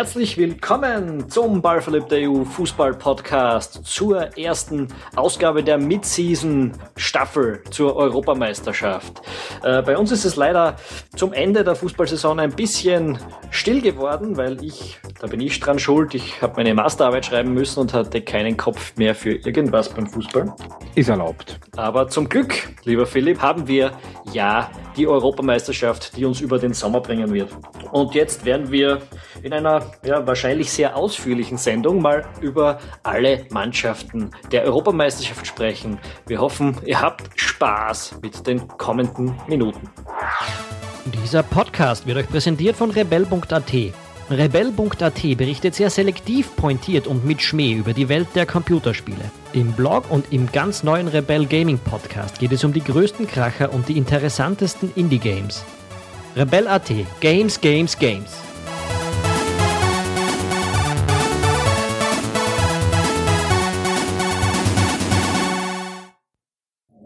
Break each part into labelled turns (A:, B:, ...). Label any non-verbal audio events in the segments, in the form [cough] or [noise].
A: Herzlich willkommen zum Ballverliebt der EU Fußball Podcast zur ersten Ausgabe der Midseason Staffel zur Europameisterschaft. Äh, bei uns ist es leider zum Ende der Fußballsaison ein bisschen still geworden, weil ich, da bin ich dran schuld, ich habe meine Masterarbeit schreiben müssen und hatte keinen Kopf mehr für irgendwas beim Fußball.
B: Ist erlaubt.
A: Aber zum Glück, lieber Philipp, haben wir ja die Europameisterschaft, die uns über den Sommer bringen wird. Und jetzt werden wir in einer ja, wahrscheinlich sehr ausführlichen Sendung mal über alle Mannschaften der Europameisterschaft sprechen. Wir hoffen, ihr habt Spaß mit den kommenden Minuten.
C: Dieser Podcast wird euch präsentiert von rebell.at. Rebell.at berichtet sehr selektiv, pointiert und mit Schmäh über die Welt der Computerspiele. Im Blog und im ganz neuen Rebell Gaming Podcast geht es um die größten Kracher und die interessantesten Indie-Games. Rebell.at Games, Games, Games.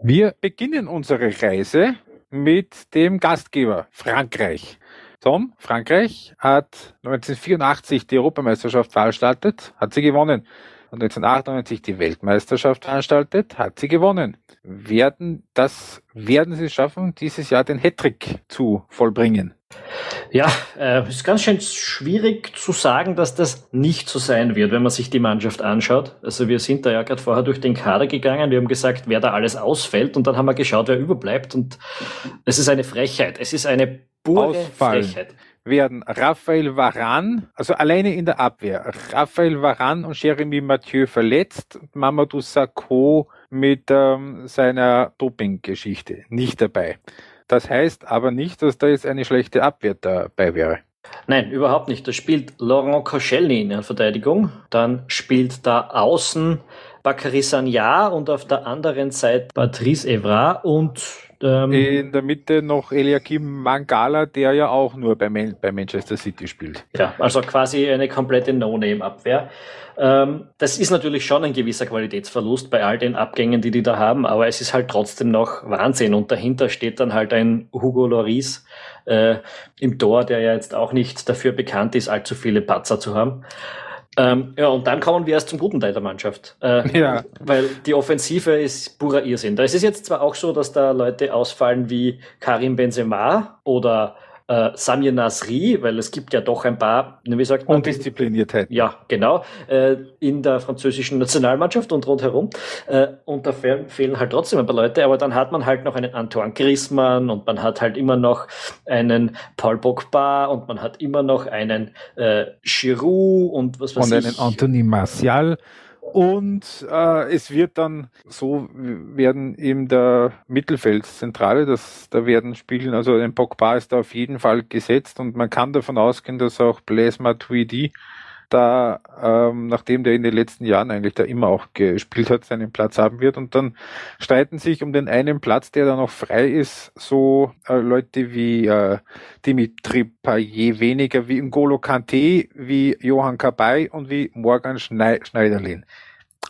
B: Wir beginnen unsere Reise mit dem Gastgeber Frankreich. Tom, Frankreich hat 1984 die Europameisterschaft veranstaltet, hat sie gewonnen. Und 1998 die Weltmeisterschaft veranstaltet, hat sie gewonnen. Werden das, werden sie schaffen, dieses Jahr den Hattrick zu vollbringen?
A: Ja, äh, ist ganz schön schwierig zu sagen, dass das nicht so sein wird, wenn man sich die Mannschaft anschaut. Also wir sind da ja gerade vorher durch den Kader gegangen, wir haben gesagt, wer da alles ausfällt und dann haben wir geschaut, wer überbleibt und es ist eine Frechheit. Es ist eine pure
B: Ausfallen
A: Frechheit.
B: werden Raphael Varan, also alleine in der Abwehr, Raphael Varan und Jeremy Mathieu verletzt, Mamadou Sakho mit ähm, seiner Doping-Geschichte nicht dabei. Das heißt aber nicht, dass da jetzt eine schlechte Abwehr dabei wäre.
A: Nein, überhaupt nicht. Da spielt Laurent Koscielny in der Verteidigung. Dann spielt da außen Bakary Sagna und auf der anderen Seite Patrice Evra und ähm,
B: In der Mitte noch Eliakim Mangala, der ja auch nur bei, Man bei Manchester City spielt.
A: Ja, also quasi eine komplette No-Name-Abwehr. Ähm, das ist natürlich schon ein gewisser Qualitätsverlust bei all den Abgängen, die die da haben, aber es ist halt trotzdem noch Wahnsinn. Und dahinter steht dann halt ein Hugo Loris äh, im Tor, der ja jetzt auch nicht dafür bekannt ist, allzu viele Patzer zu haben. Ähm, ja, und dann kommen wir erst zum guten Teil der Mannschaft. Äh,
B: Ja.
A: Weil die Offensive ist purer Irrsinn. Da ist es jetzt zwar auch so, dass da Leute ausfallen wie Karim Benzema oder äh, Samir Nasri, weil es gibt ja doch ein paar, wie sagt man,
B: Undiszipliniertheit.
A: ja, genau, äh, in der französischen Nationalmannschaft und rundherum. Äh, und da fe fehlen halt trotzdem ein paar Leute, aber dann hat man halt noch einen Antoine Griezmann und man hat halt immer noch einen Paul Pogba und man hat immer noch einen äh, Giroud und was weiß
B: Und
A: ich.
B: einen Anthony Martial. Und äh, es wird dann so werden eben der Mittelfeldzentrale, das da werden spielen, also ein Pogba ist da auf jeden Fall gesetzt und man kann davon ausgehen, dass auch Blaise Matuidi da, ähm, nachdem der in den letzten Jahren eigentlich da immer auch gespielt hat, seinen Platz haben wird. Und dann streiten sich um den einen Platz, der da noch frei ist, so äh, Leute wie äh, Dimitri Payet weniger, wie N'Golo Kante, wie Johann Kabay und wie Morgan Schnei Schneiderlin.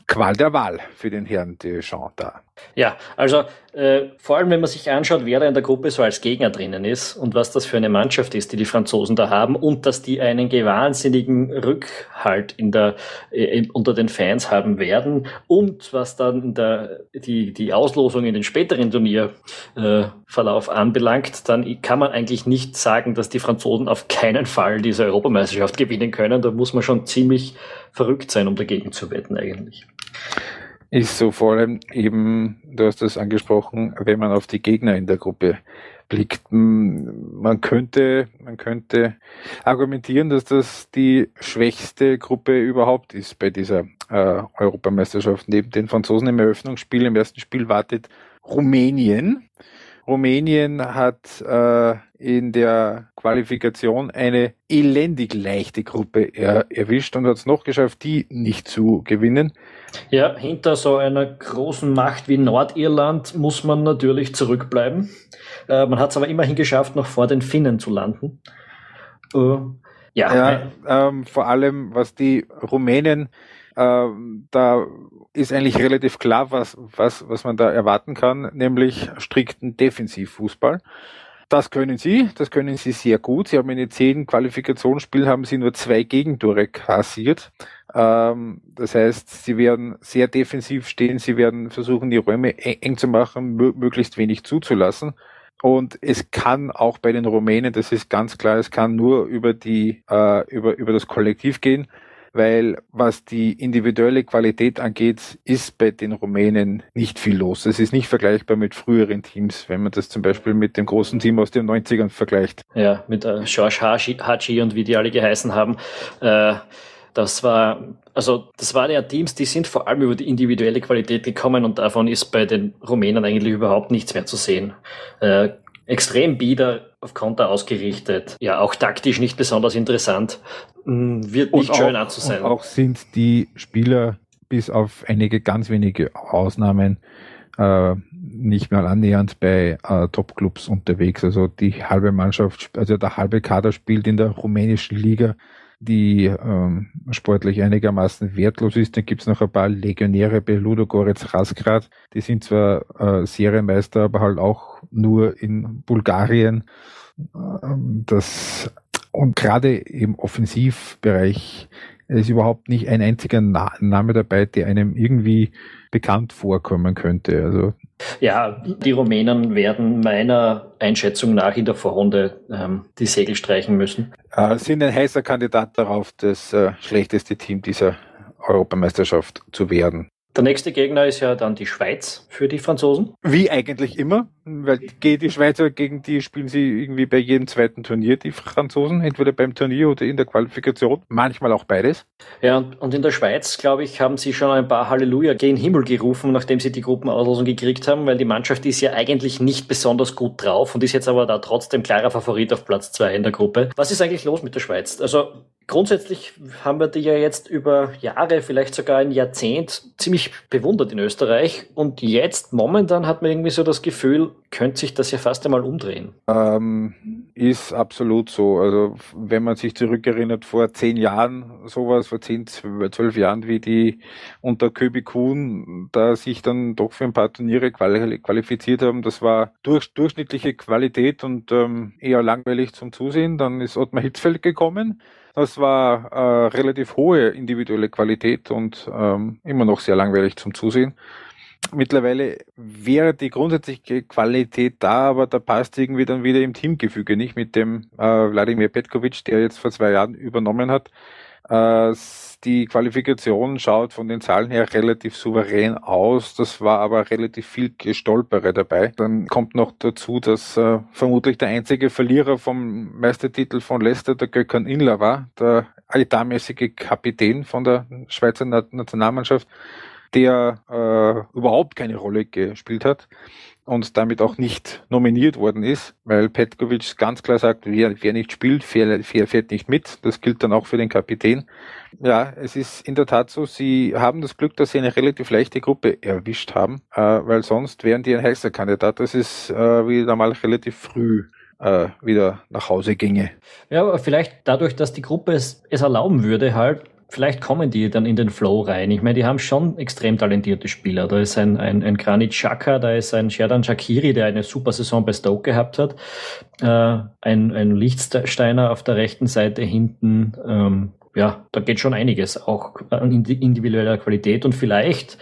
B: Qual der Wahl für den Herrn Deschamps da.
A: Ja, also äh, vor allem, wenn man sich anschaut, wer da in der Gruppe so als Gegner drinnen ist und was das für eine Mannschaft ist, die die Franzosen da haben und dass die einen wahnsinnigen Rückhalt in der, äh, unter den Fans haben werden und was dann der, die, die Auslosung in den späteren Turnierverlauf äh, anbelangt, dann kann man eigentlich nicht sagen, dass die Franzosen auf keinen Fall diese Europameisterschaft gewinnen können. Da muss man schon ziemlich verrückt sein, um dagegen zu wetten eigentlich.
B: Ist so vor allem eben, du hast das angesprochen, wenn man auf die Gegner in der Gruppe blickt. Man könnte, man könnte argumentieren, dass das die schwächste Gruppe überhaupt ist bei dieser äh, Europameisterschaft. Neben den Franzosen im Eröffnungsspiel, im ersten Spiel wartet Rumänien. Rumänien hat äh, in der Qualifikation eine elendig leichte Gruppe er, erwischt und hat es noch geschafft, die nicht zu gewinnen.
A: Ja, hinter so einer großen Macht wie Nordirland muss man natürlich zurückbleiben. Äh, man hat es aber immerhin geschafft, noch vor den Finnen zu landen. Äh, ja,
B: Ja, ähm, vor allem was die Rumänen, ähm, da ist eigentlich relativ klar, was, was, was man da erwarten kann, nämlich strikten Defensivfußball. Das können sie, das können sie sehr gut. Sie haben in den zehn Qualifikationsspielen haben sie nur zwei Gegentore kassiert. Ähm, das heißt, sie werden sehr defensiv stehen, sie werden versuchen, die Räume eng zu machen, möglichst wenig zuzulassen. Und es kann auch bei den Rumänen, das ist ganz klar, es kann nur über die, äh, über, über das Kollektiv gehen weil was die individuelle Qualität angeht, ist bei den Rumänen nicht viel los. Es ist nicht vergleichbar mit früheren Teams, wenn man das zum Beispiel mit dem großen Team aus den 90ern vergleicht.
A: Ja, mit äh, George Haji und wie die alle geheißen haben. Äh, das war, also das waren ja Teams, die sind vor allem über die individuelle Qualität gekommen und davon ist bei den Rumänen eigentlich überhaupt nichts mehr zu sehen. Äh, extrem bieder auf Konter ausgerichtet. Ja, auch taktisch nicht besonders interessant. Hm, wird nicht und schön auch, anzusehen.
B: auch sind die Spieler bis auf einige ganz wenige Ausnahmen äh, nicht mehr annähernd bei äh, Topclubs unterwegs. Also die halbe Mannschaft, also der halbe Kader spielt in der rumänischen Liga, die ähm, sportlich einigermaßen wertlos ist. Dann gibt's noch ein paar Legionäre bei Ludogorets Rasgrad. Die sind zwar äh, Serienmeister, aber halt auch nur in Bulgarien. Ähm, das und gerade im Offensivbereich ist überhaupt nicht ein einziger Na Name dabei, der einem irgendwie bekannt vorkommen könnte. Also
A: ja, die Rumänen werden meiner Einschätzung nach in der Vorrunde ähm, die Segel streichen müssen.
B: Äh, sind ein heißer Kandidat darauf, das äh, schlechteste Team dieser Europameisterschaft zu werden.
A: Der nächste Gegner ist ja dann die Schweiz für die Franzosen.
B: Wie eigentlich immer, weil die Schweizer gegen die spielen sie irgendwie bei jedem zweiten Turnier, die Franzosen, entweder beim Turnier oder in der Qualifikation, manchmal auch beides.
A: Ja, und in der Schweiz, glaube ich, haben sie schon ein paar Halleluja gegen Himmel gerufen, nachdem sie die Gruppenauslosung gekriegt haben, weil die Mannschaft ist ja eigentlich nicht besonders gut drauf und ist jetzt aber da trotzdem klarer Favorit auf Platz zwei in der Gruppe. Was ist eigentlich los mit der Schweiz? Also Grundsätzlich haben wir die ja jetzt über Jahre, vielleicht sogar ein Jahrzehnt ziemlich bewundert in Österreich. Und jetzt, momentan, hat man irgendwie so das Gefühl, könnte sich das ja fast einmal umdrehen.
B: Ähm, ist absolut so. Also, wenn man sich zurückerinnert, vor zehn Jahren, sowas, vor zehn, zwölf Jahren, wie die unter Köbi Kuhn da sich dann doch für ein paar Turniere qualifiziert haben, das war durch, durchschnittliche Qualität und ähm, eher langweilig zum Zusehen. Dann ist Ottmar Hitzfeld gekommen das war äh, relativ hohe individuelle Qualität und ähm, immer noch sehr langweilig zum Zusehen. Mittlerweile wäre die grundsätzliche Qualität da, aber da passt irgendwie dann wieder im Teamgefüge nicht mit dem äh, Wladimir Petkovic, der jetzt vor zwei Jahren übernommen hat. Äh, die Qualifikation schaut von den Zahlen her relativ souverän aus. Das war aber relativ viel Gestolpere dabei. Dann kommt noch dazu, dass äh, vermutlich der einzige Verlierer vom Meistertitel von Leicester der Gökhan Inler war, der altarmäßige Kapitän von der Schweizer Nationalmannschaft, der äh, überhaupt keine Rolle gespielt hat und damit auch nicht nominiert worden ist, weil Petkovic ganz klar sagt, wer, wer nicht spielt, wer fährt nicht mit. Das gilt dann auch für den Kapitän. Ja, es ist in der Tat so, sie haben das Glück, dass sie eine relativ leichte Gruppe erwischt haben, äh, weil sonst wären die ein heißer Kandidat. Das ist äh, wieder mal relativ früh äh, wieder nach Hause ginge.
A: Ja, aber vielleicht dadurch, dass die Gruppe es, es erlauben würde, halt vielleicht kommen die dann in den Flow rein. Ich meine, die haben schon extrem talentierte Spieler. Da ist ein, ein, ein Granit Xhaka, da ist ein Sherdan Shakiri, der eine super Saison bei Stoke gehabt hat. Äh, ein, ein Lichtsteiner auf der rechten Seite hinten. Ähm, ja, da geht schon einiges, auch an individueller Qualität. Und vielleicht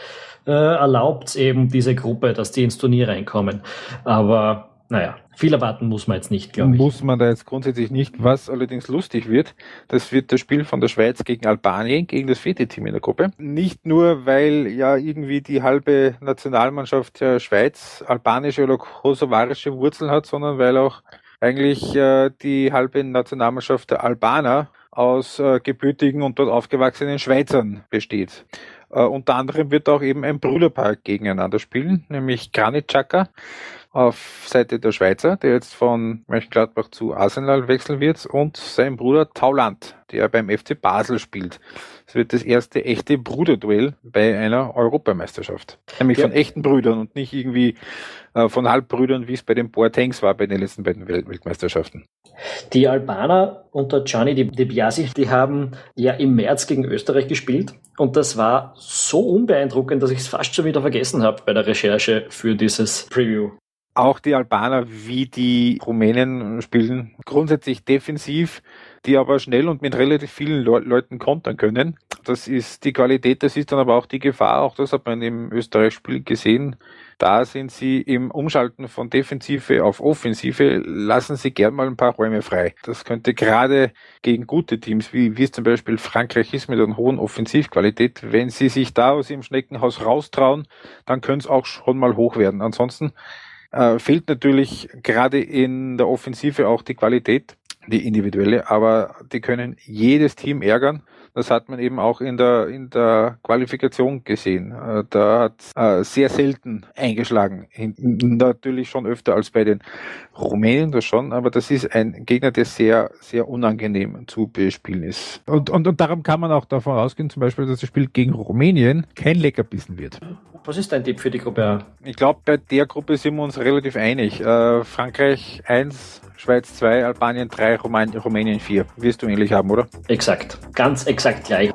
A: äh, erlaubt eben diese Gruppe, dass die ins Turnier reinkommen. Aber naja, viel erwarten muss man jetzt nicht, glaube
B: ich. Muss man da jetzt grundsätzlich nicht. Was allerdings lustig wird, das wird das Spiel von der Schweiz gegen Albanien, gegen das vierte Team in der Gruppe. Nicht nur, weil ja irgendwie die halbe Nationalmannschaft der Schweiz albanische oder kosovarische Wurzeln hat, sondern weil auch eigentlich äh, die halbe Nationalmannschaft der Albaner aus äh, gebürtigen und dort aufgewachsenen Schweizern besteht. Äh, unter anderem wird auch eben ein Bruderpaar gegeneinander spielen, nämlich Granit Xhaka auf Seite der Schweizer, der jetzt von Mönchengladbach zu Arsenal wechseln wird, und sein Bruder Tauland, der beim FC Basel spielt. Es wird das erste echte Bruderduell bei einer Europameisterschaft. Nämlich ja. von echten Brüdern und nicht irgendwie äh, von Halbbrüdern, wie es bei den Boatengs war bei den letzten beiden Welt Weltmeisterschaften.
A: Die Albaner unter Gianni Di Biasi, die haben ja im März gegen Österreich gespielt und das war so unbeeindruckend, dass ich es fast schon wieder vergessen habe bei der Recherche für dieses Preview.
B: Auch die Albaner wie die Rumänen spielen grundsätzlich defensiv, die aber schnell und mit relativ vielen Le Leuten kontern können. Das ist die Qualität, das ist dann aber auch die Gefahr, auch das hat man im Österreich-Spiel gesehen. Da sind sie im Umschalten von Defensive auf Offensive, lassen sie gern mal ein paar Räume frei. Das könnte gerade gegen gute Teams, wie, wie es zum Beispiel Frankreich ist mit einer hohen Offensivqualität, wenn sie sich da aus ihrem Schneckenhaus raustrauen, dann könnte es auch schon mal hoch werden. Ansonsten äh, fehlt natürlich gerade in der Offensive auch die Qualität, die individuelle, aber die können jedes Team ärgern. Das hat man eben auch in der, in der Qualifikation gesehen. Äh, da hat äh, sehr selten eingeschlagen. Natürlich schon öfter als bei den Rumänen, das schon, aber das ist ein Gegner, der sehr, sehr unangenehm zu bespielen ist.
D: Und, und, und darum kann man auch davon ausgehen, zum Beispiel, dass das Spiel gegen Rumänien kein Leckerbissen wird.
A: Was ist dein Tipp für die Gruppe A?
B: Ich glaube, bei der Gruppe sind wir uns relativ einig. Äh, Frankreich 1, Schweiz 2, Albanien 3, Rumänien 4. Wirst du ähnlich haben, oder?
A: Exakt. Ganz exakt gleich.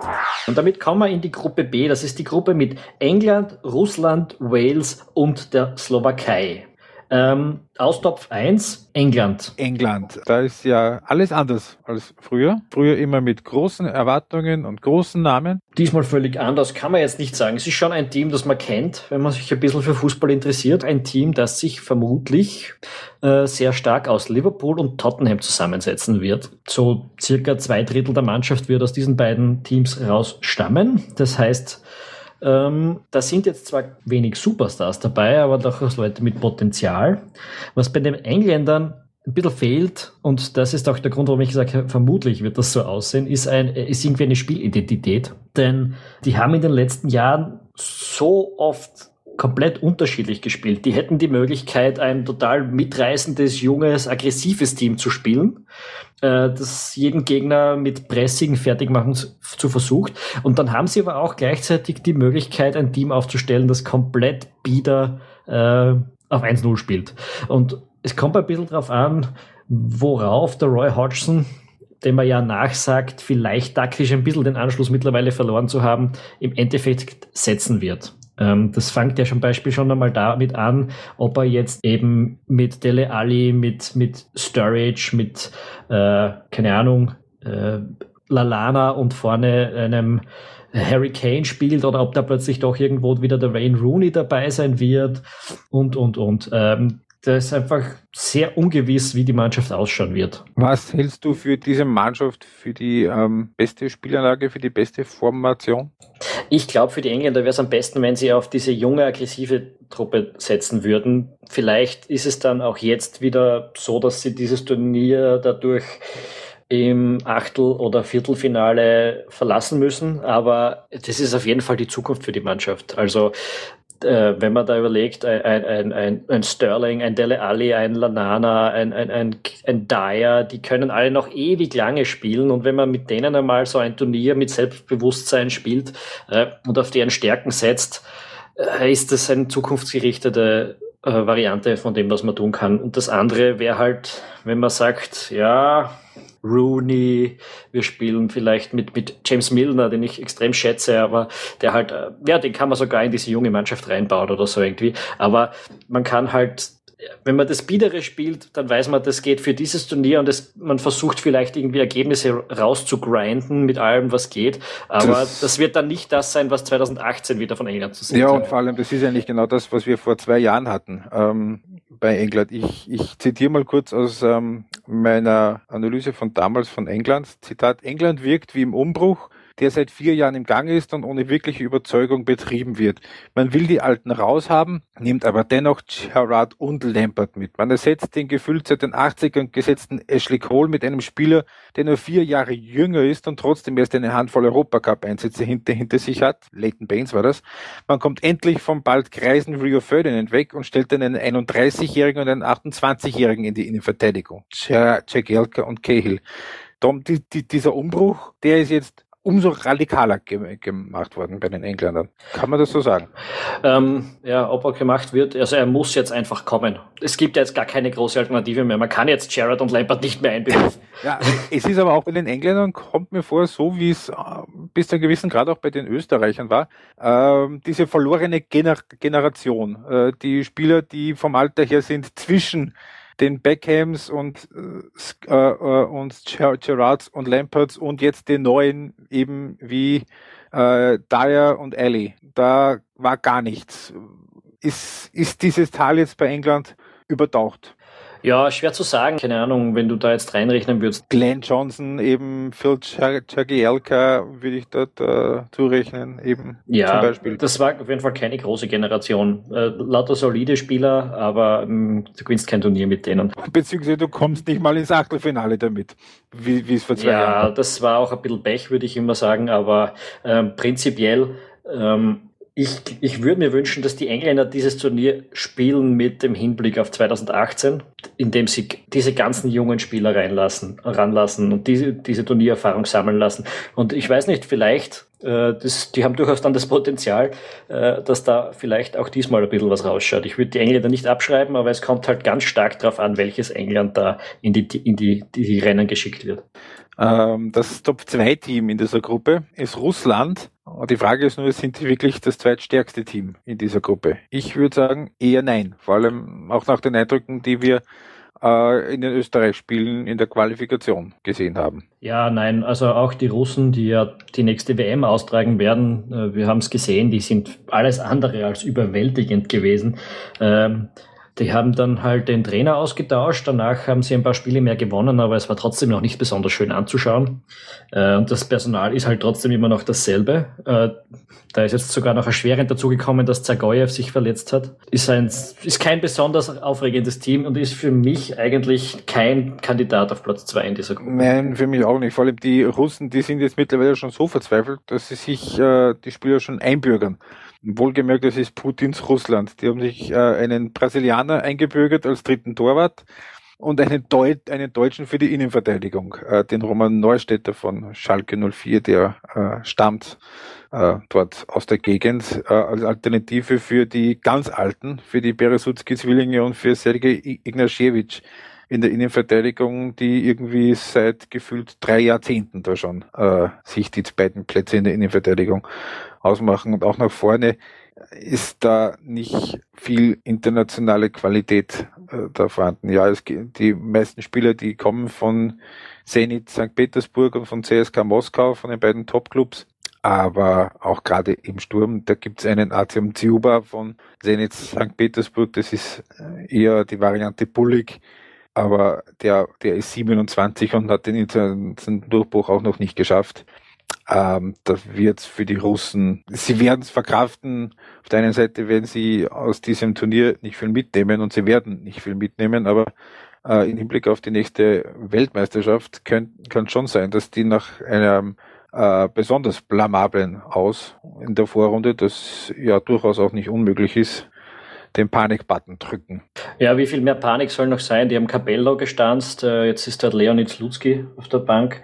A: Und damit kommen wir in die Gruppe B. Das ist die Gruppe mit England, Russland, Wales und der Slowakei. Ähm, aus Top 1 England.
B: England. Da ist ja alles anders als früher. Früher immer mit großen Erwartungen und großen Namen.
A: Diesmal völlig anders, kann man jetzt nicht sagen. Es ist schon ein Team, das man kennt, wenn man sich ein bisschen für Fußball interessiert. Ein Team, das sich vermutlich äh, sehr stark aus Liverpool und Tottenham zusammensetzen wird. So circa zwei Drittel der Mannschaft wird aus diesen beiden Teams rausstammen. Das heißt, ähm, da sind jetzt zwar wenig Superstars dabei, aber durchaus Leute mit Potenzial. Was bei den Engländern ein bisschen fehlt, und das ist auch der Grund, warum ich gesagt habe, vermutlich wird das so aussehen, ist, ein, ist irgendwie eine Spielidentität. Denn die haben in den letzten Jahren so oft komplett unterschiedlich gespielt. Die hätten die Möglichkeit, ein total mitreißendes, junges, aggressives Team zu spielen, äh, das jeden Gegner mit Pressing fertig machen zu versucht. Und dann haben sie aber auch gleichzeitig die Möglichkeit, ein Team aufzustellen, das komplett bieder äh, auf 1-0 spielt. Und es kommt ein bisschen drauf an, worauf der Roy Hodgson dem man ja nachsagt, vielleicht taktisch ein bisschen den Anschluss mittlerweile verloren zu haben, im Endeffekt setzen wird. Ähm, das fängt ja zum Beispiel schon einmal damit an, ob er jetzt eben mit Dele Alli, mit, mit Sturridge, mit, äh, keine Ahnung, äh, Lalana und vorne einem Harry Kane spielt oder ob da plötzlich doch irgendwo wieder der Wayne Rooney dabei sein wird und, und, und. Ähm, da ist einfach sehr ungewiss, wie die Mannschaft ausschauen wird.
B: Was hältst du für diese Mannschaft, für die ähm, beste Spielanlage, für die beste Formation?
A: Ich glaube, für die Engländer wäre es am besten, wenn sie auf diese junge, aggressive Truppe setzen würden. Vielleicht ist es dann auch jetzt wieder so, dass sie dieses Turnier dadurch im Achtel- oder Viertelfinale verlassen müssen, aber das ist auf jeden Fall die Zukunft für die Mannschaft. Also äh, wenn man da überlegt, ein, ein, ein, ein Sterling, ein Dele Alli, ein Lanana, ein, ein, ein, ein Dyer, die können alle noch ewig lange spielen. Und wenn man mit denen einmal so ein Turnier mit Selbstbewusstsein spielt äh, und auf deren Stärken setzt, äh, ist das eine zukunftsgerichtete äh, Variante von dem, was man tun kann. Und das andere wäre halt, wenn man sagt, ja, Rooney, wir spielen vielleicht mit, mit James Milner, den ich extrem schätze, aber der halt, äh, ja, den kann man sogar in diese junge Mannschaft reinbauen oder so irgendwie. Aber man kann halt wenn man das Biedere spielt, dann weiß man, das geht für dieses Turnier und das, man versucht vielleicht irgendwie Ergebnisse rauszugrinden mit allem, was geht. Aber das, das, wird dann nicht das sein, was 2018 wieder von England zu sehen
B: Ja, und vor allem, das ist ja nicht genau das, was wir vor zwei Jahren hatten ähm, bei England. Ich, ich zitiere mal kurz aus ähm, meiner Analyse von damals von England. Zitat, England wirkt wie im Umbruch der seit vier Jahren im Gange ist und ohne wirkliche Überzeugung betrieben wird. Man will die Alten raushaben, nimmt aber dennoch Gerard und Lampert mit. Man ersetzt den gefühlt seit den 80ern gesetzten Ashley Cole mit einem Spieler, der nur vier Jahre jünger ist und trotzdem erst eine Handvoll Europacup-Einsätze hinter, hinter sich hat. Leighton Baines war das. Man kommt endlich vom bald kreisen Rio Ferdinand weg und stellt einen 31-Jährigen und einen 28-Jährigen in die Innenverteidigung. Jack Elka und Cahill. Tom, die, die, dieser Umbruch, der ist jetzt umso radikaler ge gemacht worden bei den Engländern. Kann man das so sagen?
A: Ähm, ja, ob er gemacht wird, also er muss jetzt einfach kommen. Es gibt ja jetzt gar keine große Alternative mehr. Man kann jetzt Jared und Lampard nicht mehr einberufen. [laughs]
B: Ja, es ist aber auch bei den Engländern, kommt mir vor, so wie es äh, bis zu einem gewissen Grad auch bei den Österreichern war, äh, diese verlorene Gener Generation. Äh, die Spieler, die vom Alter her sind zwischen den Beckhams und, äh, äh, und Gerards und Lamperts und jetzt den neuen eben wie äh, Dyer und Alley. Da war gar nichts. Ist, ist dieses Tal jetzt bei England übertaucht?
A: Ja, schwer zu sagen. Keine Ahnung, wenn du da jetzt reinrechnen würdest.
B: Glenn Johnson, eben Phil Jagielka würde ich dort äh, zurechnen, eben
A: ja, zum Beispiel. Das war auf jeden Fall keine große Generation. Äh, lauter solide Spieler, aber ähm, du gewinnst kein Turnier mit denen.
B: Beziehungsweise du kommst nicht mal ins Achtelfinale damit, wie es vor zwei ja, Jahren
A: Ja, das war auch ein bisschen Pech, würde ich immer sagen, aber ähm, prinzipiell ähm, ich, ich würde mir wünschen, dass die Engländer dieses Turnier spielen mit dem Hinblick auf 2018, indem sie diese ganzen jungen Spieler reinlassen, ranlassen und diese, diese Turniererfahrung sammeln lassen. Und ich weiß nicht, vielleicht, äh, das, die haben durchaus dann das Potenzial, äh, dass da vielleicht auch diesmal ein bisschen was rausschaut. Ich würde die Engländer nicht abschreiben, aber es kommt halt ganz stark darauf an, welches England da in die, in die, die Rennen geschickt wird.
B: Ähm, das Top-2-Team in dieser Gruppe ist Russland die Frage ist nur, sind die wirklich das zweitstärkste Team in dieser Gruppe? Ich würde sagen, eher nein. Vor allem auch nach den Eindrücken, die wir äh, in den Österreich-Spielen in der Qualifikation gesehen haben.
A: Ja, nein, also auch die Russen, die ja die nächste WM austragen werden, äh, wir haben es gesehen, die sind alles andere als überwältigend gewesen. Ähm, die haben dann halt den Trainer ausgetauscht. Danach haben sie ein paar Spiele mehr gewonnen, aber es war trotzdem noch nicht besonders schön anzuschauen. Äh, und das Personal ist halt trotzdem immer noch dasselbe. Äh, da ist jetzt sogar noch erschwerend dazugekommen, dass Zagoyev sich verletzt hat. Ist, ein, ist kein besonders aufregendes Team und ist für mich eigentlich kein Kandidat auf Platz zwei in dieser Gruppe.
B: Nein, für mich auch nicht. Vor allem die Russen, die sind jetzt mittlerweile schon so verzweifelt, dass sie sich äh, die Spieler schon einbürgern. Wohlgemerkt, das ist Putins Russland. Die haben sich äh, einen Brasilianer eingebürgert als dritten Torwart und einen, Deut einen Deutschen für die Innenverteidigung, äh, den Roman Neustädter von Schalke 04, der äh, stammt äh, dort aus der Gegend, äh, als Alternative für die ganz Alten, für die Beresutski-Zwillinge und für Sergei Ignashevich in der Innenverteidigung, die irgendwie seit gefühlt drei Jahrzehnten da schon äh, sich die beiden Plätze in der Innenverteidigung ausmachen und auch nach vorne ist da nicht viel internationale Qualität äh, da vorhanden. Ja, es, die meisten Spieler, die kommen von Zenit St. Petersburg und von CSK Moskau, von den beiden Topclubs. Aber auch gerade im Sturm, da gibt es einen Artyom Ziuba von Zenit St. Petersburg, das ist äh, eher die Variante Bullig, aber der, der ist 27 und hat den Durchbruch auch noch nicht geschafft. Ähm, das wird für die Russen, sie werden es verkraften. Auf der einen Seite werden sie aus diesem Turnier nicht viel mitnehmen und sie werden nicht viel mitnehmen, aber äh, im Hinblick auf die nächste Weltmeisterschaft kann, kann schon sein, dass die nach einem äh, besonders blamablen Aus in der Vorrunde, das ja durchaus auch nicht unmöglich ist, den Panik-Button drücken.
A: Ja, wie viel mehr Panik soll noch sein? Die haben Capello gestanzt, äh, jetzt ist dort Leonid Slutsky auf der Bank.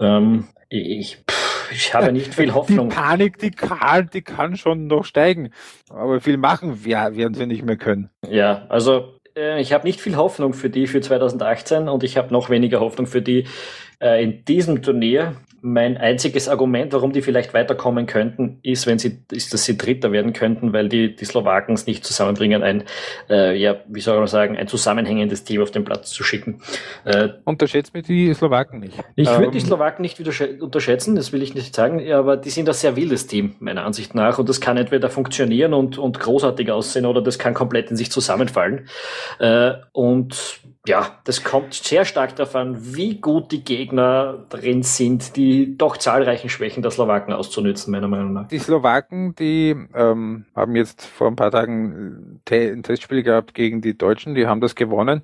A: Ähm, ich, pff, ich habe nicht viel Hoffnung.
B: Die Panik, die kann, die kann schon noch steigen. Aber viel machen werden sie nicht mehr können.
A: Ja, also äh, ich habe nicht viel Hoffnung für die für 2018 und ich habe noch weniger Hoffnung für die äh, in diesem Turnier mein einziges Argument, warum die vielleicht weiterkommen könnten, ist, wenn sie, ist, dass sie Dritter werden könnten, weil die, die Slowaken es nicht zusammenbringen, ein, äh, ja, wie soll man sagen, ein zusammenhängendes Team auf den Platz zu schicken.
B: Äh, Unterschätzt mir die Slowaken nicht.
A: Ich würde die ähm, Slowaken nicht unterschätzen, das will ich nicht sagen, aber die sind ein sehr wildes Team, meiner Ansicht nach, und das kann entweder funktionieren und, und großartig aussehen oder das kann komplett in sich zusammenfallen. Äh, und ja, das kommt sehr stark darauf an, wie gut die Gegner drin sind, die doch zahlreichen Schwächen der Slowaken auszunützen, meiner Meinung nach.
B: Die Slowaken, die ähm, haben jetzt vor ein paar Tagen ein Testspiel gehabt gegen die Deutschen, die haben das gewonnen.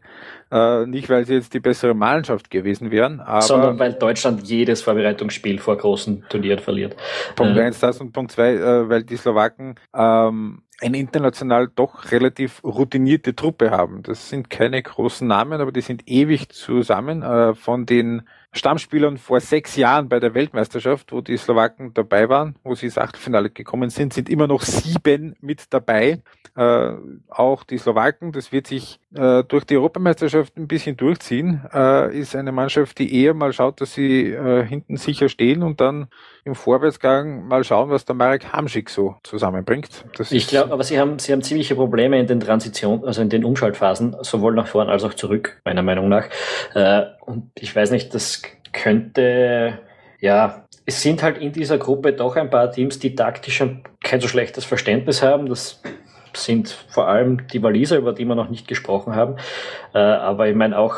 B: Äh, nicht, weil sie jetzt die bessere Mannschaft gewesen wären, aber.
A: Sondern weil Deutschland jedes Vorbereitungsspiel vor großen Turnieren verliert.
B: Punkt äh, eins das und Punkt zwei, äh, weil die Slowaken ähm, eine international doch relativ routinierte Truppe haben. Das sind keine großen Namen, aber die sind ewig zusammen. Äh, von den Stammspielern vor sechs Jahren bei der Weltmeisterschaft, wo die Slowaken dabei waren, wo sie ins Achtelfinale gekommen sind, sind immer noch sieben mit dabei. Äh, auch die Slowaken, das wird sich äh, durch die Europameisterschaft ein bisschen durchziehen, äh, ist eine Mannschaft, die eher mal schaut, dass sie äh, hinten sicher stehen und dann im Vorwärtsgang mal schauen, was der Marek Hamschik so zusammenbringt.
A: Das ich glaube, aber sie haben, sie haben ziemliche Probleme in den Transition, also in den Umschaltphasen, sowohl nach vorn als auch zurück, meiner Meinung nach. Äh, und ich weiß nicht, das könnte, ja, es sind halt in dieser Gruppe doch ein paar Teams, die taktisch kein so schlechtes Verständnis haben. Das sind vor allem die Waliser, über die wir noch nicht gesprochen haben. Äh, aber ich meine auch,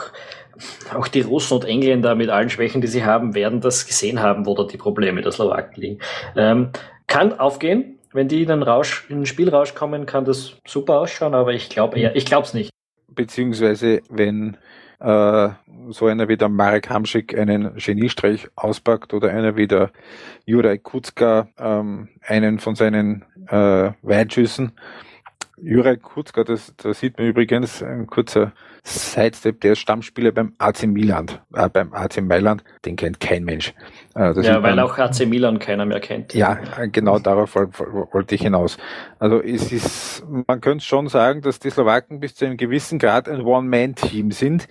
A: auch die Russen und Engländer mit allen Schwächen, die sie haben, werden das gesehen haben, wo da die Probleme der Slowaken liegen. Ähm, kann aufgehen. Wenn die in den Rausch, in den Spielrausch kommen, kann das super ausschauen, aber ich glaube eher, ich glaube es nicht.
B: Beziehungsweise, wenn äh, so einer wie der Marek Hamschik einen Geniestreich auspackt oder einer wie der Juraj Kutzka ähm, einen von seinen äh, Weitschüssen Juraj Kutzka, das, da sieht man übrigens ein kurzer Sidestep, der ist Stammspieler beim AC Milan, äh, beim AC Mailand, den kennt kein Mensch.
A: Äh, ja, weil auch AC Milan keiner mehr kennt.
B: Ja, genau darauf wollte ich hinaus. Also es ist, man könnte schon sagen, dass die Slowaken bis zu einem gewissen Grad ein One-Man-Team sind.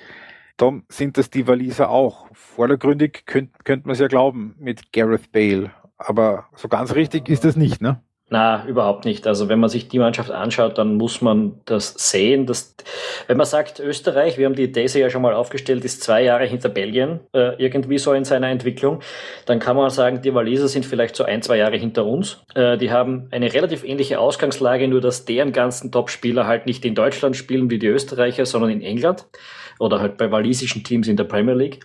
B: Darum sind das die Waliser auch. Vordergründig könnte könnt man es ja glauben mit Gareth Bale. Aber so ganz richtig ist das nicht, ne?
A: Na, überhaupt nicht. Also wenn man sich die Mannschaft anschaut, dann muss man das sehen. Dass, wenn man sagt, Österreich, wir haben die These ja schon mal aufgestellt, ist zwei Jahre hinter Belgien, äh, irgendwie so in seiner Entwicklung, dann kann man sagen, die Waliser sind vielleicht so ein, zwei Jahre hinter uns. Äh, die haben eine relativ ähnliche Ausgangslage, nur dass deren ganzen Topspieler halt nicht in Deutschland spielen wie die Österreicher, sondern in England oder halt bei walisischen Teams in der Premier League.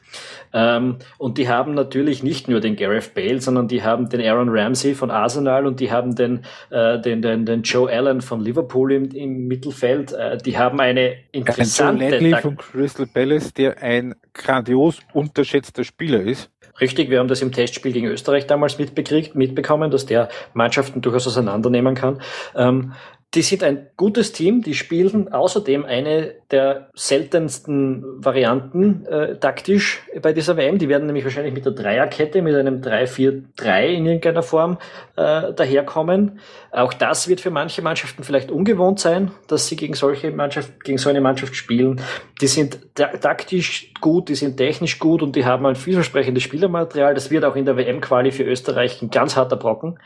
A: Ähm, und die haben natürlich nicht nur den Gareth Bale, sondern die haben den Aaron Ramsey von Arsenal und die haben den, äh, den, den, den Joe Allen von Liverpool im, im Mittelfeld. Äh, die haben eine interessante...
B: Ein Joe Ledley von Crystal Palace, der ein grandios unterschätzter Spieler ist.
A: Richtig, wir haben das im Testspiel gegen Österreich damals mitbekriegt, mitbekommen, dass der Mannschaften durchaus auseinandernehmen kann. Ähm, die sind ein gutes Team, die spielen außerdem eine der seltensten Varianten äh, taktisch bei dieser WM. Die werden nämlich wahrscheinlich mit der Dreierkette, mit einem 3-4-3 in irgendeiner Form äh, daherkommen. Auch das wird für manche Mannschaften vielleicht ungewohnt sein, dass sie gegen solche Mannschaft, gegen so eine Mannschaft spielen. Die sind taktisch gut, die sind technisch gut und die haben ein vielversprechendes Spielermaterial. Das wird auch in der WM-Quali für Österreich ein ganz harter Brocken.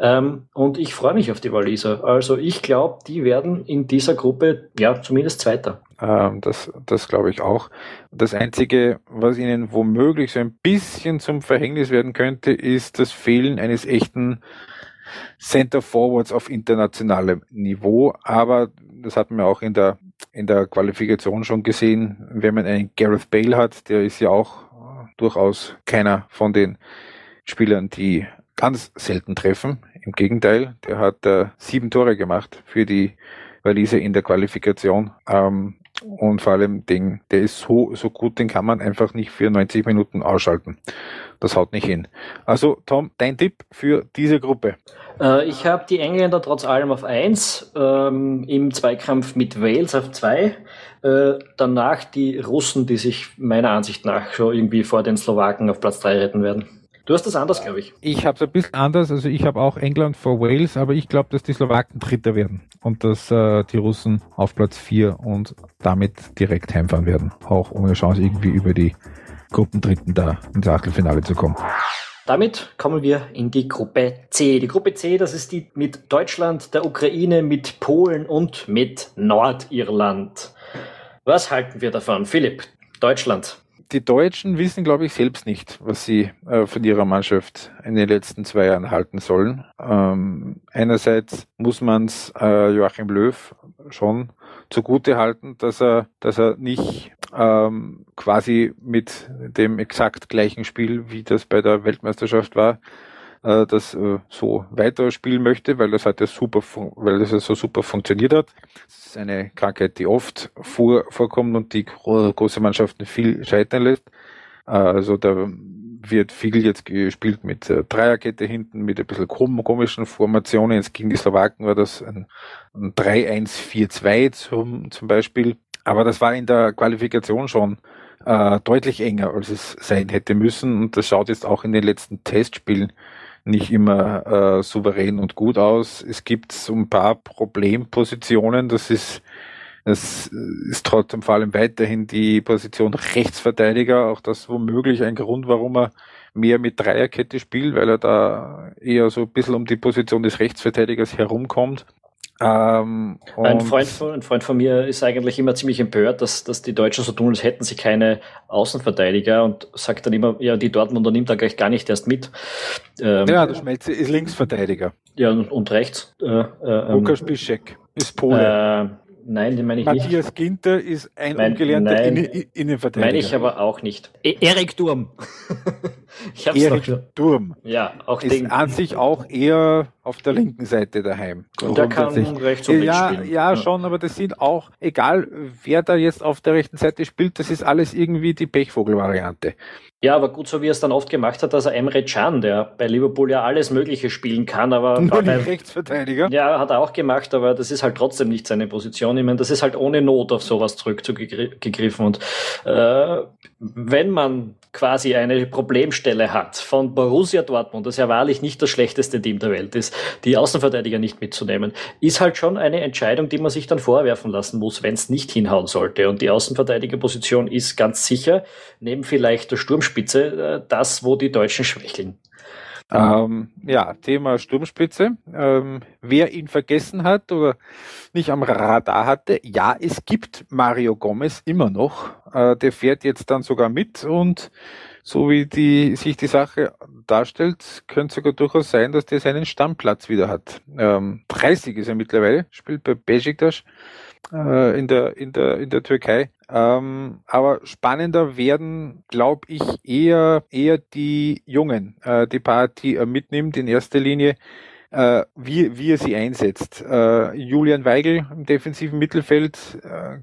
A: Ähm, und ich freue mich auf die Waliser. Also ich glaube, die werden in dieser Gruppe ja zumindest Zweiter.
B: Ähm, das das glaube ich auch. Das Einzige, was ihnen womöglich so ein bisschen zum Verhängnis werden könnte, ist das Fehlen eines echten Center Forwards auf internationalem Niveau. Aber das hat man auch in der, in der Qualifikation schon gesehen. Wenn man einen Gareth Bale hat, der ist ja auch durchaus keiner von den Spielern, die ganz selten treffen. Im Gegenteil, der hat äh, sieben Tore gemacht für die Waliser in der Qualifikation. Ähm, und vor allem den, der ist so, so gut, den kann man einfach nicht für 90 Minuten ausschalten. Das haut nicht hin. Also Tom, dein Tipp für diese Gruppe?
A: Äh, ich habe die Engländer trotz allem auf 1, ähm, im Zweikampf mit Wales auf 2. Äh, danach die Russen, die sich meiner Ansicht nach schon irgendwie vor den Slowaken auf Platz 3 retten werden. Du hast das anders, glaube ich.
D: Ich habe es ein bisschen anders. Also ich habe auch England vor Wales, aber ich glaube, dass die Slowaken Dritter werden und dass äh, die Russen auf Platz 4 und damit direkt heimfahren werden. Auch ohne Chance irgendwie über die Gruppendritten da ins Achtelfinale zu kommen.
A: Damit kommen wir in die Gruppe C. Die Gruppe C, das ist die mit Deutschland, der Ukraine, mit Polen und mit Nordirland. Was halten wir davon? Philipp, Deutschland
B: die Deutschen wissen, glaube ich, selbst nicht, was sie äh, von ihrer Mannschaft in den letzten zwei Jahren halten sollen. Ähm, einerseits muss man es äh, Joachim Löw schon zugute halten, dass er, dass er nicht ähm, quasi mit dem exakt gleichen Spiel, wie das bei der Weltmeisterschaft war, äh, das äh, so weiter spielen möchte, weil das ja super, weil das so super funktioniert hat. Das ist eine Krankheit, die oft vor, vorkommt und die große Mannschaften viel scheitern lässt. Äh, also da wird viel jetzt gespielt mit äh, Dreierkette hinten, mit ein bisschen komischen Formationen. Jetzt gegen die Slowaken war das ein, ein 3-1-4-2 zum, zum Beispiel. Aber das war in der Qualifikation schon äh, deutlich enger, als es sein hätte müssen. Und das schaut jetzt auch in den letzten Testspielen nicht immer äh, souverän und gut aus. Es gibt so ein paar Problempositionen. Das ist das ist trotzdem vor allem weiterhin die Position Rechtsverteidiger, auch das womöglich ein Grund, warum er mehr mit Dreierkette spielt, weil er da eher so ein bisschen um die Position des Rechtsverteidigers herumkommt.
A: Ähm, ein, Freund von, ein Freund von mir ist eigentlich immer ziemlich empört, dass, dass die Deutschen so tun, als hätten sie keine Außenverteidiger und sagt dann immer, ja, die Dortmunder nimmt er gleich gar nicht erst mit.
B: Ähm, ja, der Schmelze ist Linksverteidiger.
A: Ja, und, und rechts. Äh,
B: äh, Lukas Bischek ist Pole.
A: Nein, den meine ich
B: Matthias nicht. Matthias Ginter ist ein mein, ungelernter nein, Innen Innenverteidiger.
A: Meine ich aber auch nicht.
C: E Erik Durm. [laughs]
B: ich hab's Erik doch Durm.
A: Ja, auch
B: ist den. an sich auch eher auf der linken Seite daheim.
A: Und der kann rechts und links
B: ja,
A: spielen.
B: Ja, ja, schon, aber das sind auch, egal wer da jetzt auf der rechten Seite spielt, das ist alles irgendwie die Pechvogel-Variante.
A: Ja, aber gut, so wie er es dann oft gemacht hat, dass er Emre Can, der bei Liverpool ja alles Mögliche spielen kann, aber
B: Nur nicht Rechtsverteidiger.
A: Ja, hat er auch gemacht, aber das ist halt trotzdem nicht seine Position. Ich meine, das ist halt ohne Not auf sowas zurückgegriffen. Und äh, wenn man quasi eine Problemstelle hat von Borussia Dortmund, das ja wahrlich nicht das schlechteste Team der Welt ist, die Außenverteidiger nicht mitzunehmen, ist halt schon eine Entscheidung, die man sich dann vorwerfen lassen muss, wenn es nicht hinhauen sollte. Und die Außenverteidigerposition ist ganz sicher, neben vielleicht der Sturmspitze, äh, das, wo die Deutschen schwächeln.
B: Ähm, ja, Thema Sturmspitze. Ähm, wer ihn vergessen hat oder nicht am Radar hatte, ja, es gibt Mario Gomez immer noch. Äh, der fährt jetzt dann sogar mit und so wie die, sich die Sache darstellt, könnte sogar durchaus sein, dass der seinen Stammplatz wieder hat. Ähm, 30 ist er mittlerweile, spielt bei Besiktas äh, in, der, in, der, in der Türkei. Ähm, aber spannender werden, glaube ich, eher, eher die Jungen, äh, die Party äh, mitnimmt in erster Linie, äh, wie, wie er sie einsetzt. Äh, Julian Weigel im defensiven Mittelfeld äh,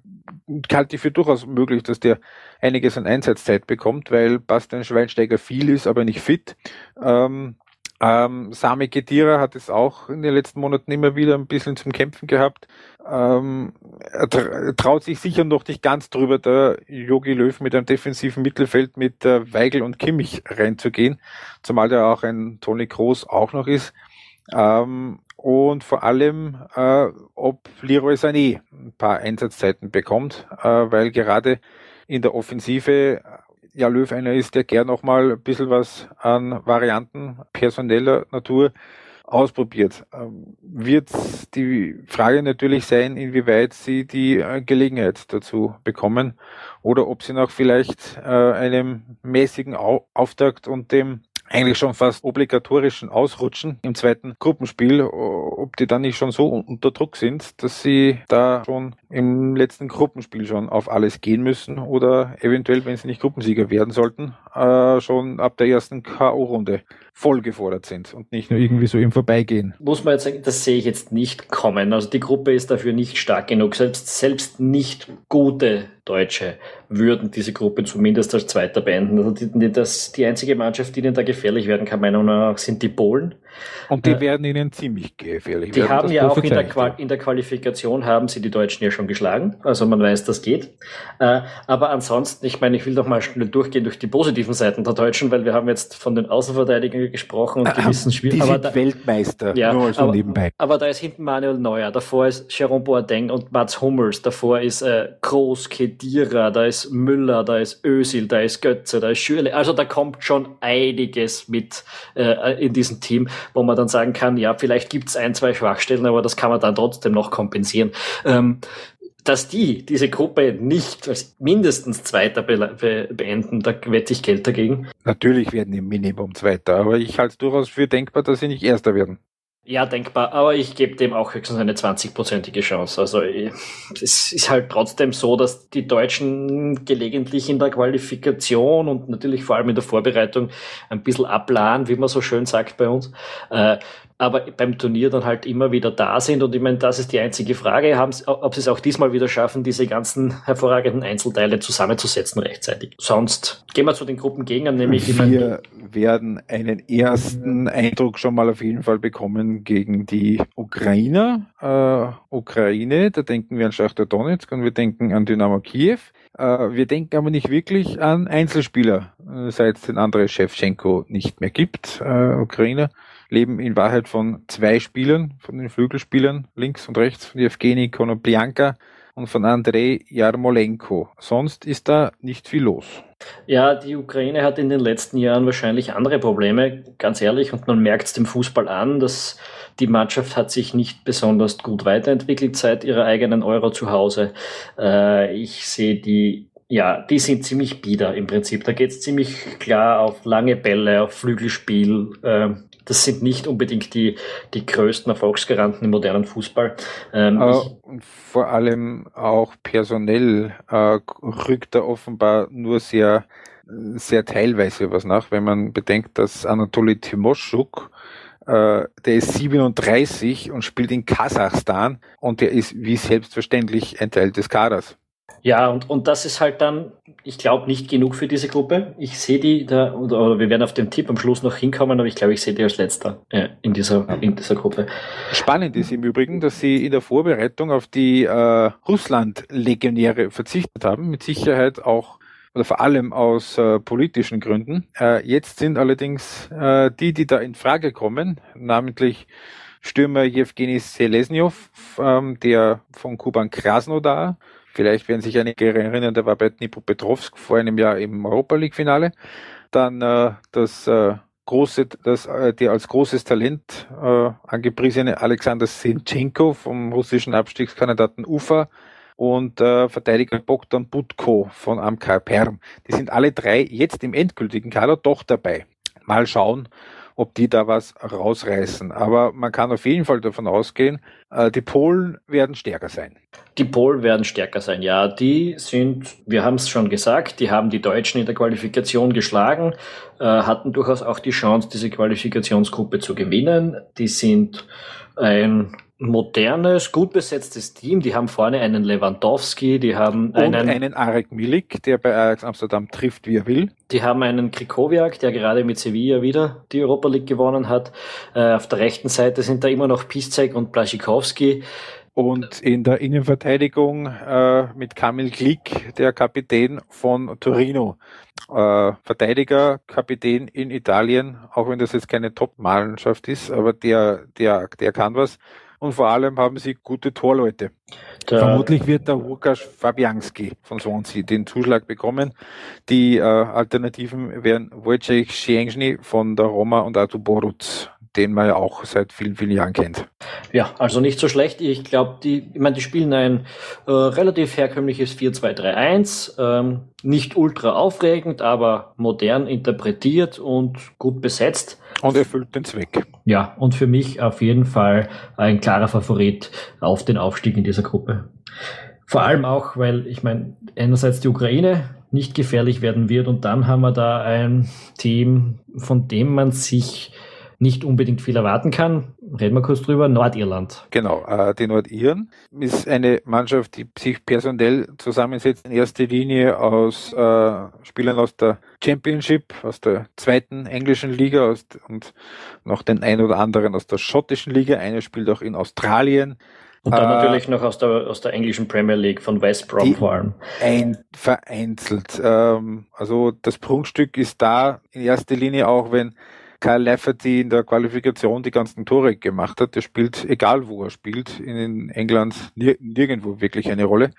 B: halte ich für durchaus möglich, dass der einiges an Einsatzzeit bekommt, weil Bastian Schweinsteiger viel ist, aber nicht fit. Ähm, ähm, Sami Kedira hat es auch in den letzten Monaten immer wieder ein bisschen zum Kämpfen gehabt. Ähm, er traut sich sicher noch nicht ganz drüber, der Yogi Löw mit einem defensiven Mittelfeld mit äh, Weigel und Kimmich reinzugehen, zumal der auch ein Toni Kroos auch noch ist. Ähm, und vor allem, äh, ob Leroy Sané ein paar Einsatzzeiten bekommt, äh, weil gerade in der Offensive ja Löw einer ist, der gern noch mal ein bisschen was an Varianten personeller Natur ausprobiert. Ähm, wird die Frage natürlich sein, inwieweit sie die äh, Gelegenheit dazu bekommen oder ob sie noch vielleicht äh, einem mäßigen Auftakt und dem eigentlich schon fast obligatorischen Ausrutschen im zweiten Gruppenspiel, ob die dann nicht schon so unter Druck sind, dass sie da schon im letzten Gruppenspiel schon auf alles gehen müssen oder eventuell, wenn sie nicht Gruppensieger werden sollten, äh, schon ab der ersten K.O.-Runde voll gefordert sind und nicht nur irgendwie so im Vorbeigehen.
A: Muss man jetzt sagen, das sehe ich jetzt nicht kommen. Also die Gruppe ist dafür nicht stark genug. Selbst, selbst nicht gute Deutsche würden diese Gruppe zumindest als Zweiter beenden. Also die, das, die einzige Mannschaft, die ihnen da gefährlich werden kann, meiner Meinung nach, sind die Polen.
B: Und die äh, werden ihnen ziemlich gefährlich
A: die haben ja auch in der, in der, Qualifikation haben sie die Deutschen ja schon geschlagen. Also man weiß, das geht. Äh, aber ansonsten, ich meine, ich will doch mal schnell durchgehen durch die positiven Seiten der Deutschen, weil wir haben jetzt von den Außenverteidigern gesprochen und gewissen Spielen.
B: Die sind da, Weltmeister,
A: ja, nur so aber, nebenbei. Aber da ist hinten Manuel Neuer, davor ist Jerome Boateng und Mats Hummels, davor ist äh, Groß, Kedira, da ist Müller, da ist Özil, da ist Götze, da ist Schürle. Also da kommt schon einiges mit äh, in diesem Team wo man dann sagen kann, ja, vielleicht gibt es ein, zwei Schwachstellen, aber das kann man dann trotzdem noch kompensieren. Ähm, dass die diese Gruppe nicht als mindestens Zweiter be be beenden, da wette ich Geld dagegen.
B: Natürlich werden die Minimum Zweiter, aber ich halte es durchaus für denkbar, dass sie nicht Erster werden.
A: Ja, denkbar, aber ich gebe dem auch höchstens eine 20-prozentige Chance. Also es ist halt trotzdem so, dass die Deutschen gelegentlich in der Qualifikation und natürlich vor allem in der Vorbereitung ein bisschen abladen, wie man so schön sagt bei uns. Aber beim Turnier dann halt immer wieder da sind. Und ich meine, das ist die einzige Frage, ob sie es auch diesmal wieder schaffen, diese ganzen hervorragenden Einzelteile zusammenzusetzen rechtzeitig. Sonst gehen wir zu den Gruppengegnern, nämlich
B: wir werden einen ersten Eindruck schon mal auf jeden Fall bekommen gegen die Ukrainer. Äh, Ukraine, da denken wir an Schachter Donetsk und wir denken an Dynamo Kiew. Äh, wir denken aber nicht wirklich an Einzelspieler, äh, seit es den Andrei Shevchenko nicht mehr gibt. Äh, Ukrainer leben in Wahrheit von zwei Spielern, von den Flügelspielern links und rechts, von Evgeny Konoplyanka und von Andrei Jarmolenko. Sonst ist da nicht viel los.
A: Ja, die Ukraine hat in den letzten Jahren wahrscheinlich andere Probleme, ganz ehrlich, und man merkt es dem Fußball an, dass die Mannschaft hat sich nicht besonders gut weiterentwickelt seit ihrer eigenen Euro zu Hause. Äh, ich sehe die ja, die sind ziemlich bieder im Prinzip. Da geht es ziemlich klar auf lange Bälle, auf Flügelspiel. Äh, das sind nicht unbedingt die, die größten Erfolgsgaranten im modernen Fußball.
B: Ähm, äh, vor allem auch personell äh, rückt er offenbar nur sehr, sehr teilweise was nach, wenn man bedenkt, dass Anatoly Timoschuk äh, der ist 37 und spielt in Kasachstan und der ist wie selbstverständlich ein Teil des Kaders.
A: Ja, und, und das ist halt dann, ich glaube, nicht genug für diese Gruppe. Ich sehe die da, oder, oder, wir werden auf den Tipp am Schluss noch hinkommen, aber ich glaube, ich sehe die als letzter äh, in, dieser, in dieser Gruppe.
B: Spannend ist im Übrigen, dass sie in der Vorbereitung auf die äh, Russland-Legionäre verzichtet haben, mit Sicherheit auch oder vor allem aus äh, politischen Gründen. Äh, jetzt sind allerdings äh, die, die da in Frage kommen, namentlich Stürmer Jewgeni Selesnyov, ähm, der von Kuban Krasnodar, Vielleicht werden sich einige erinnern, der war bei Dnipropetrovsk vor einem Jahr im Europa League Finale. Dann äh, das äh, große, das, äh, der als großes Talent äh, angepriesene Alexander Sinchenko vom russischen Abstiegskandidaten Ufa und äh, Verteidiger Bogdan Butko von Amkar Perm. Die sind alle drei jetzt im endgültigen Kader doch dabei. Mal schauen, ob die da was rausreißen. Aber man kann auf jeden Fall davon ausgehen, die Polen werden stärker sein.
A: Die Polen werden stärker sein, ja. Die sind, wir haben es schon gesagt, die haben die Deutschen in der Qualifikation geschlagen, äh, hatten durchaus auch die Chance, diese Qualifikationsgruppe zu gewinnen. Die sind ein modernes, gut besetztes Team. Die haben vorne einen Lewandowski, die haben
B: einen, Und einen Arek Milik, der bei Ajax Amsterdam trifft, wie er will.
A: Die haben einen Krikowiak, der gerade mit Sevilla wieder die Europa League gewonnen hat. Äh, auf der rechten Seite sind da immer noch Piszczek und Blaschikowski.
B: Und in der Innenverteidigung äh, mit Kamil Glick, der Kapitän von Torino. Äh, Verteidiger, Kapitän in Italien, auch wenn das jetzt keine Top-Mannschaft ist, aber der, der, der kann was und vor allem haben sie gute Torleute. Der Vermutlich wird der Łukasz Fabianski von Swansea den Zuschlag bekommen. Die äh, Alternativen wären Wojciech Szczęsny von der Roma und Artur Boruc, den man ja auch seit vielen, vielen Jahren kennt.
A: Ja, also nicht so schlecht. Ich glaube, die, ich meine, die spielen ein äh, relativ herkömmliches 4-2-3-1. Ähm, nicht ultra aufregend, aber modern interpretiert und gut besetzt.
B: Und erfüllt den Zweck.
A: Ja, und für mich auf jeden Fall ein klarer Favorit auf den Aufstieg in dieser Gruppe. Vor allem auch, weil ich meine, einerseits die Ukraine nicht gefährlich werden wird und dann haben wir da ein Team, von dem man sich nicht unbedingt viel erwarten kann. Reden wir kurz drüber. Nordirland.
B: Genau, äh, die Nordiren ist eine Mannschaft, die sich personell zusammensetzt in erster Linie aus äh, Spielern aus der Championship, aus der zweiten englischen Liga aus, und noch den ein oder anderen aus der schottischen Liga. Einer spielt auch in Australien.
A: Und dann äh, natürlich noch aus der, aus der englischen Premier League von West Brom vor allem.
B: Ein, vereinzelt. Ähm, also das Prunkstück ist da in erster Linie auch, wenn Kyle Lafferty in der Qualifikation die ganzen Tore gemacht hat. Der spielt, egal wo er spielt, in England nir nirgendwo wirklich eine Rolle.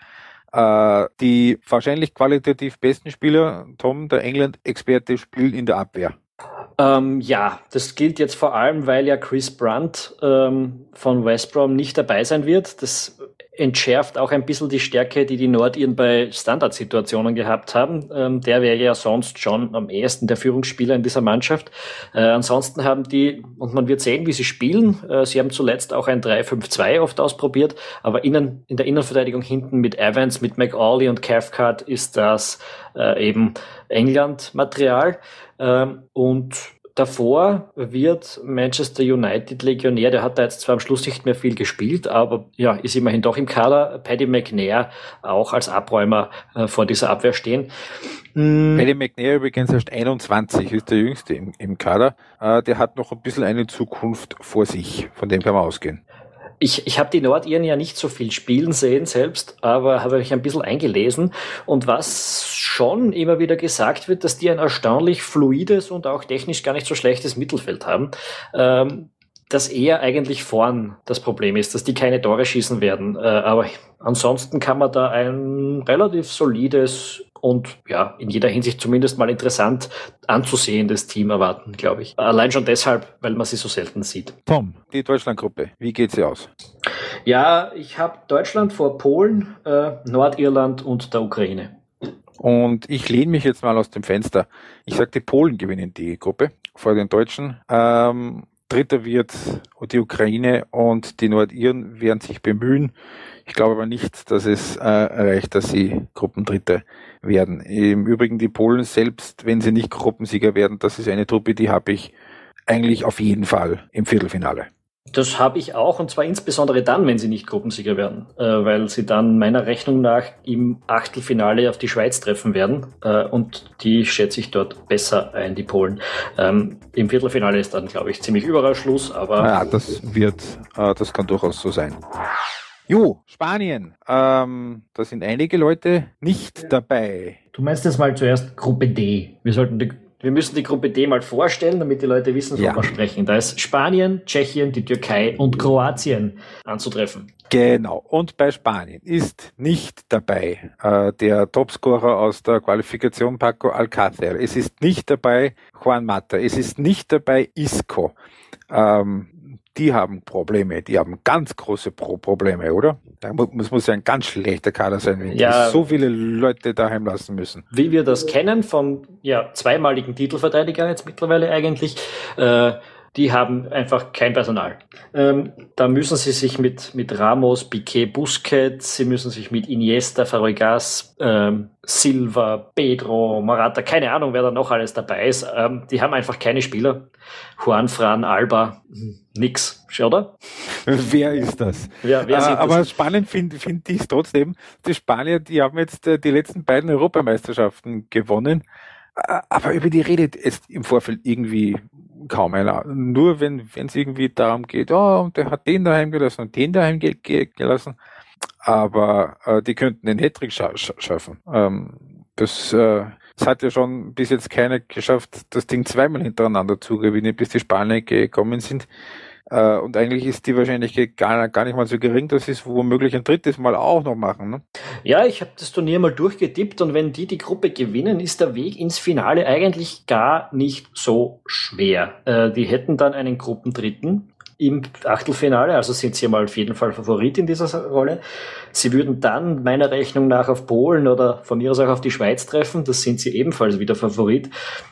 B: Äh, die wahrscheinlich qualitativ besten Spieler, Tom, der England-Experte, spielt in der Abwehr.
A: Ähm, ja, das gilt jetzt vor allem, weil ja Chris Brunt ähm, von West Brom nicht dabei sein wird. Das entschärft auch ein bisschen die Stärke, die die Nordiren bei Standardsituationen gehabt haben. Ähm, der wäre ja sonst schon am ehesten der Führungsspieler in dieser Mannschaft. Äh, ansonsten haben die, und man wird sehen, wie sie spielen, äh, sie haben zuletzt auch ein 3-5-2 oft ausprobiert, aber innen, in der Innenverteidigung hinten mit Evans, mit McAuley und Cathcart ist das äh, eben England-Material. Ähm, und davor wird Manchester United Legionär, der hat da jetzt zwar am Schluss nicht mehr viel gespielt, aber ja, ist immerhin doch im Kader. Paddy McNair auch als Abräumer äh, vor dieser Abwehr stehen.
B: Mm. Paddy McNair übrigens erst 21, ist der jüngste im, im Kader. Äh, der hat noch ein bisschen eine Zukunft vor sich, von dem kann man ausgehen.
A: Ich, ich habe die Nordiren ja nicht so viel spielen sehen selbst, aber habe mich ein bisschen eingelesen. Und was schon immer wieder gesagt wird, dass die ein erstaunlich fluides und auch technisch gar nicht so schlechtes Mittelfeld haben. Ähm, dass eher eigentlich vorn das Problem ist, dass die keine Tore schießen werden. Äh, aber ansonsten kann man da ein relativ solides und ja, in jeder Hinsicht zumindest mal interessant anzusehendes Team erwarten, glaube ich. Allein schon deshalb, weil man sie so selten sieht.
B: Tom, die Deutschlandgruppe, wie geht sie aus?
A: Ja, ich habe Deutschland vor Polen, äh, Nordirland und der Ukraine.
B: Und ich lehne mich jetzt mal aus dem Fenster. Ich sage, die Polen gewinnen die Gruppe vor den Deutschen. Ähm, Dritter wird die Ukraine und die Nordiren werden sich bemühen. Ich glaube aber nicht, dass es äh, reicht, dass sie Gruppendritte werden. Im Übrigen die Polen selbst, wenn sie nicht Gruppensieger werden, das ist eine Truppe, die habe ich eigentlich auf jeden Fall im Viertelfinale.
A: Das habe ich auch, und zwar insbesondere dann, wenn sie nicht Gruppensieger werden, äh, weil sie dann meiner Rechnung nach im Achtelfinale auf die Schweiz treffen werden. Äh, und die schätze ich dort besser ein, die Polen. Ähm, Im Viertelfinale ist dann, glaube ich, ziemlich überall Schluss, aber.
B: Ja, das wird, äh, das kann durchaus so sein. Jo, Spanien. Ähm, da sind einige Leute nicht dabei.
A: Du meinst jetzt mal zuerst Gruppe D. Wir sollten die, wir müssen die Gruppe D mal vorstellen, damit die Leute wissen, wovon ja. wir sprechen. Da ist Spanien, Tschechien, die Türkei und Kroatien anzutreffen.
B: Genau. Und bei Spanien ist nicht dabei äh, der Topscorer aus der Qualifikation Paco Alcácer. Es ist nicht dabei Juan Mata. Es ist nicht dabei Isco. Ähm, die haben Probleme, die haben ganz große Pro Probleme, oder? Das muss ja ein ganz schlechter Kader sein, wenn ja, die so viele Leute daheim lassen müssen.
A: Wie wir das kennen vom ja, zweimaligen Titelverteidiger jetzt mittlerweile eigentlich, äh, die haben einfach kein Personal. Ähm, da müssen sie sich mit, mit Ramos, Piquet, Busquets, sie müssen sich mit Iniesta, Fabregas, ähm, Silva, Pedro, Morata, keine Ahnung, wer da noch alles dabei ist. Ähm, die haben einfach keine Spieler. Juan Fran, Alba, nix, oder? [laughs]
B: Wer ist das? Wer, wer äh, aber das? spannend finde find ich es trotzdem, die Spanier, die haben jetzt äh, die letzten beiden Europameisterschaften gewonnen. Aber über die redet es im Vorfeld irgendwie kaum einer. Nur wenn es irgendwie darum geht, oh, und der hat den daheim gelassen und den daheim ge ge gelassen. Aber äh, die könnten den Hattrick scha schaffen. Ähm, das, äh, das hat ja schon bis jetzt keiner geschafft, das Ding zweimal hintereinander zu gewinnen, bis die Spanier gekommen sind. Äh, und eigentlich ist die Wahrscheinlichkeit gar, gar nicht mal so gering, dass sie es womöglich ein drittes Mal auch noch machen. Ne?
A: Ja, ich habe das Turnier mal durchgetippt und wenn die die Gruppe gewinnen, ist der Weg ins Finale eigentlich gar nicht so schwer. Äh, die hätten dann einen Gruppendritten im Achtelfinale, also sind sie mal auf jeden Fall Favorit in dieser Rolle. Sie würden dann meiner Rechnung nach auf Polen oder von mir aus auch auf die Schweiz treffen, das sind sie ebenfalls wieder Favorit.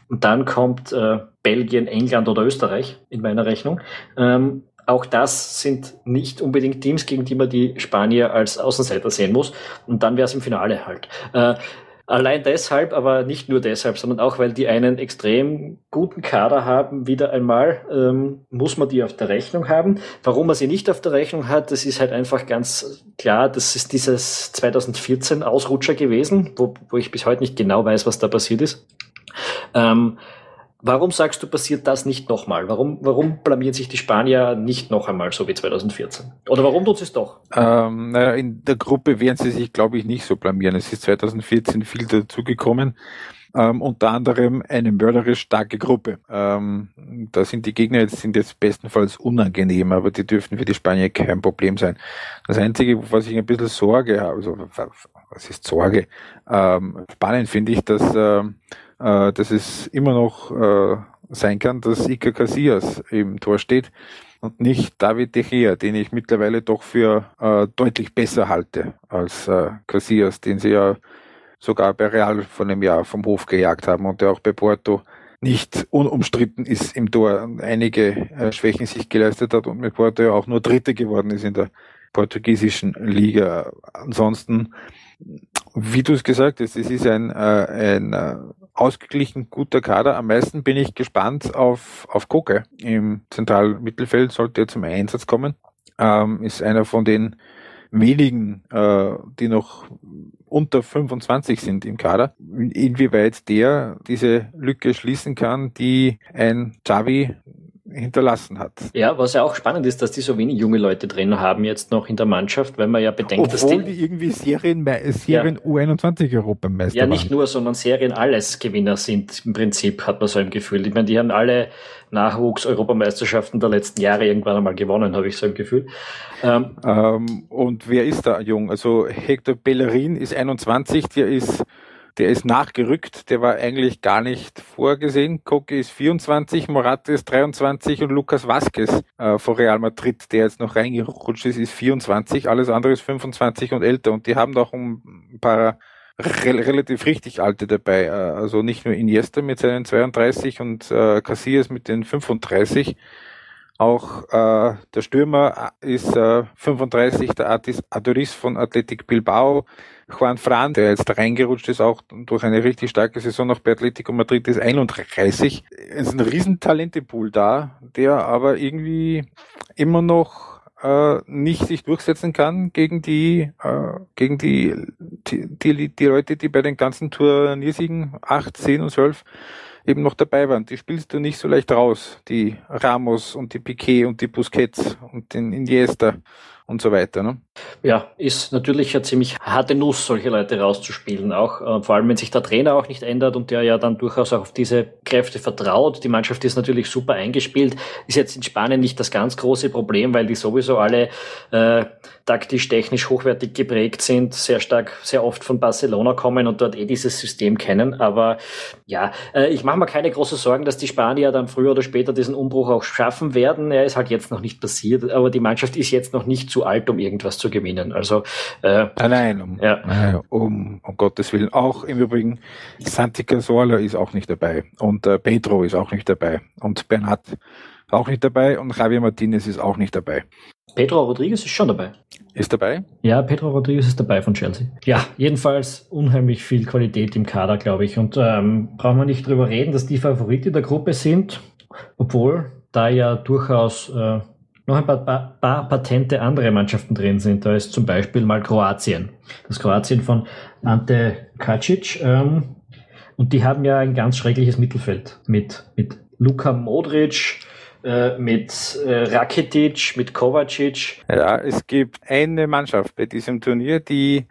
A: Und dann kommt äh, Belgien, England oder Österreich in meiner Rechnung. Ähm, auch das sind nicht unbedingt Teams, gegen die man die Spanier als Außenseiter sehen muss. Und dann wäre es im Finale halt. Äh, Allein deshalb, aber nicht nur deshalb, sondern auch, weil die einen extrem guten Kader haben, wieder einmal, ähm, muss man die auf der Rechnung haben. Warum man sie nicht auf der Rechnung hat, das ist halt einfach ganz klar, das ist dieses 2014 Ausrutscher gewesen, wo, wo ich bis heute nicht genau weiß, was da passiert ist. Ähm, Warum sagst du, passiert das nicht nochmal? Warum, warum blamieren sich die Spanier nicht noch einmal so wie 2014? Oder warum tun sie es doch?
B: Ähm, naja, in der Gruppe werden sie sich, glaube ich, nicht so blamieren. Es ist 2014 viel dazugekommen. Ähm, unter anderem eine mörderisch starke Gruppe. Ähm, da sind die Gegner jetzt, sind jetzt bestenfalls unangenehm, aber die dürfen für die Spanier kein Problem sein. Das Einzige, was ich ein bisschen Sorge habe, also was ist Sorge? Ähm, spannend finde ich, dass äh, dass es immer noch äh, sein kann, dass Iker Casillas im Tor steht und nicht David De Gea, den ich mittlerweile doch für äh, deutlich besser halte als äh, Casillas, den sie ja sogar bei Real von einem Jahr vom Hof gejagt haben und der auch bei Porto nicht unumstritten ist im Tor einige äh, Schwächen sich geleistet hat und mit Porto ja auch nur Dritte geworden ist in der portugiesischen Liga. Ansonsten Wie du es gesagt hast, es ist ein, äh, ein äh, ausgeglichen guter Kader. Am meisten bin ich gespannt auf, auf Koke im zentralen Mittelfeld, sollte er zum Einsatz kommen. Ähm, ist einer von den wenigen, äh, die noch unter 25 sind im Kader, inwieweit der diese Lücke schließen kann, die ein Xavi hinterlassen hat.
A: Ja, was ja auch spannend ist, dass die so wenig junge Leute drin haben jetzt noch in der Mannschaft, weil man ja bedenkt,
B: Obwohl dass die, die irgendwie Serien, Serien ja. U21 Europameister
A: Ja, nicht waren. nur, sondern Serien alles Gewinner sind im Prinzip, hat man so ein Gefühl. Ich meine, die haben alle Nachwuchs-Europameisterschaften der letzten Jahre irgendwann einmal gewonnen, habe ich so ein Gefühl.
B: Ähm, ähm, und wer ist da jung? Also Hector Bellerin ist 21, der ist der ist nachgerückt, der war eigentlich gar nicht vorgesehen. Koke ist 24, Morata ist 23 und Lucas Vasquez äh, von Real Madrid, der jetzt noch reingerutscht ist, ist 24. Alles andere ist 25 und älter. Und die haben doch ein paar re relativ richtig alte dabei. Äh, also nicht nur Iniesta mit seinen 32 und äh, Casillas mit den 35. Auch äh, der Stürmer ist äh, 35, der Artis Adoris von Athletic Bilbao. Juan Fran, der jetzt reingerutscht ist, auch durch eine richtig starke Saison noch bei Atletico Madrid, ist 31. Es ist ein Riesentalentepool da, der aber irgendwie immer noch äh, nicht sich durchsetzen kann gegen die, äh, gegen die, die, die, die Leute, die bei den ganzen Turniersiegen 8, 10 und 12 eben noch dabei waren. Die spielst du nicht so leicht raus. Die Ramos und die Piquet und die Busquets und den Iniesta und so weiter. Ne?
A: Ja, ist natürlich eine ziemlich harte Nuss, solche Leute rauszuspielen, auch äh, vor allem wenn sich der Trainer auch nicht ändert und der ja dann durchaus auch auf diese Kräfte vertraut. Die Mannschaft ist natürlich super eingespielt, ist jetzt in Spanien nicht das ganz große Problem, weil die sowieso alle äh, taktisch, technisch hochwertig geprägt sind, sehr stark, sehr oft von Barcelona kommen und dort eh dieses System kennen. Aber ja, äh, ich mache mir keine großen Sorgen, dass die Spanier dann früher oder später diesen Umbruch auch schaffen werden. Er ist halt jetzt noch nicht passiert, aber die Mannschaft ist jetzt noch nicht zu alt, um irgendwas zu gewinnen. Also
B: äh, nein, um, ja. um, um Gottes Willen. Auch im Übrigen Santi Cazorla ist auch nicht dabei und äh, Pedro ist auch nicht dabei und Bernat auch nicht dabei und Javier Martinez ist auch nicht dabei.
A: Pedro Rodriguez ist schon dabei.
B: Ist dabei?
A: Ja, Pedro Rodriguez ist dabei von Chelsea. Ja, jedenfalls unheimlich viel Qualität im Kader, glaube ich. Und ähm, brauchen wir nicht drüber reden, dass die Favoriten der Gruppe sind, obwohl da ja durchaus äh, noch ein paar, paar, paar patente andere Mannschaften drin sind. Da ist zum Beispiel mal Kroatien. Das Kroatien von Ante Kacic. Ähm, und die haben ja ein ganz schreckliches Mittelfeld mit, mit Luka Modric, äh, mit äh, Rakitic, mit Kovacic.
B: Ja, es gibt eine Mannschaft bei diesem Turnier, die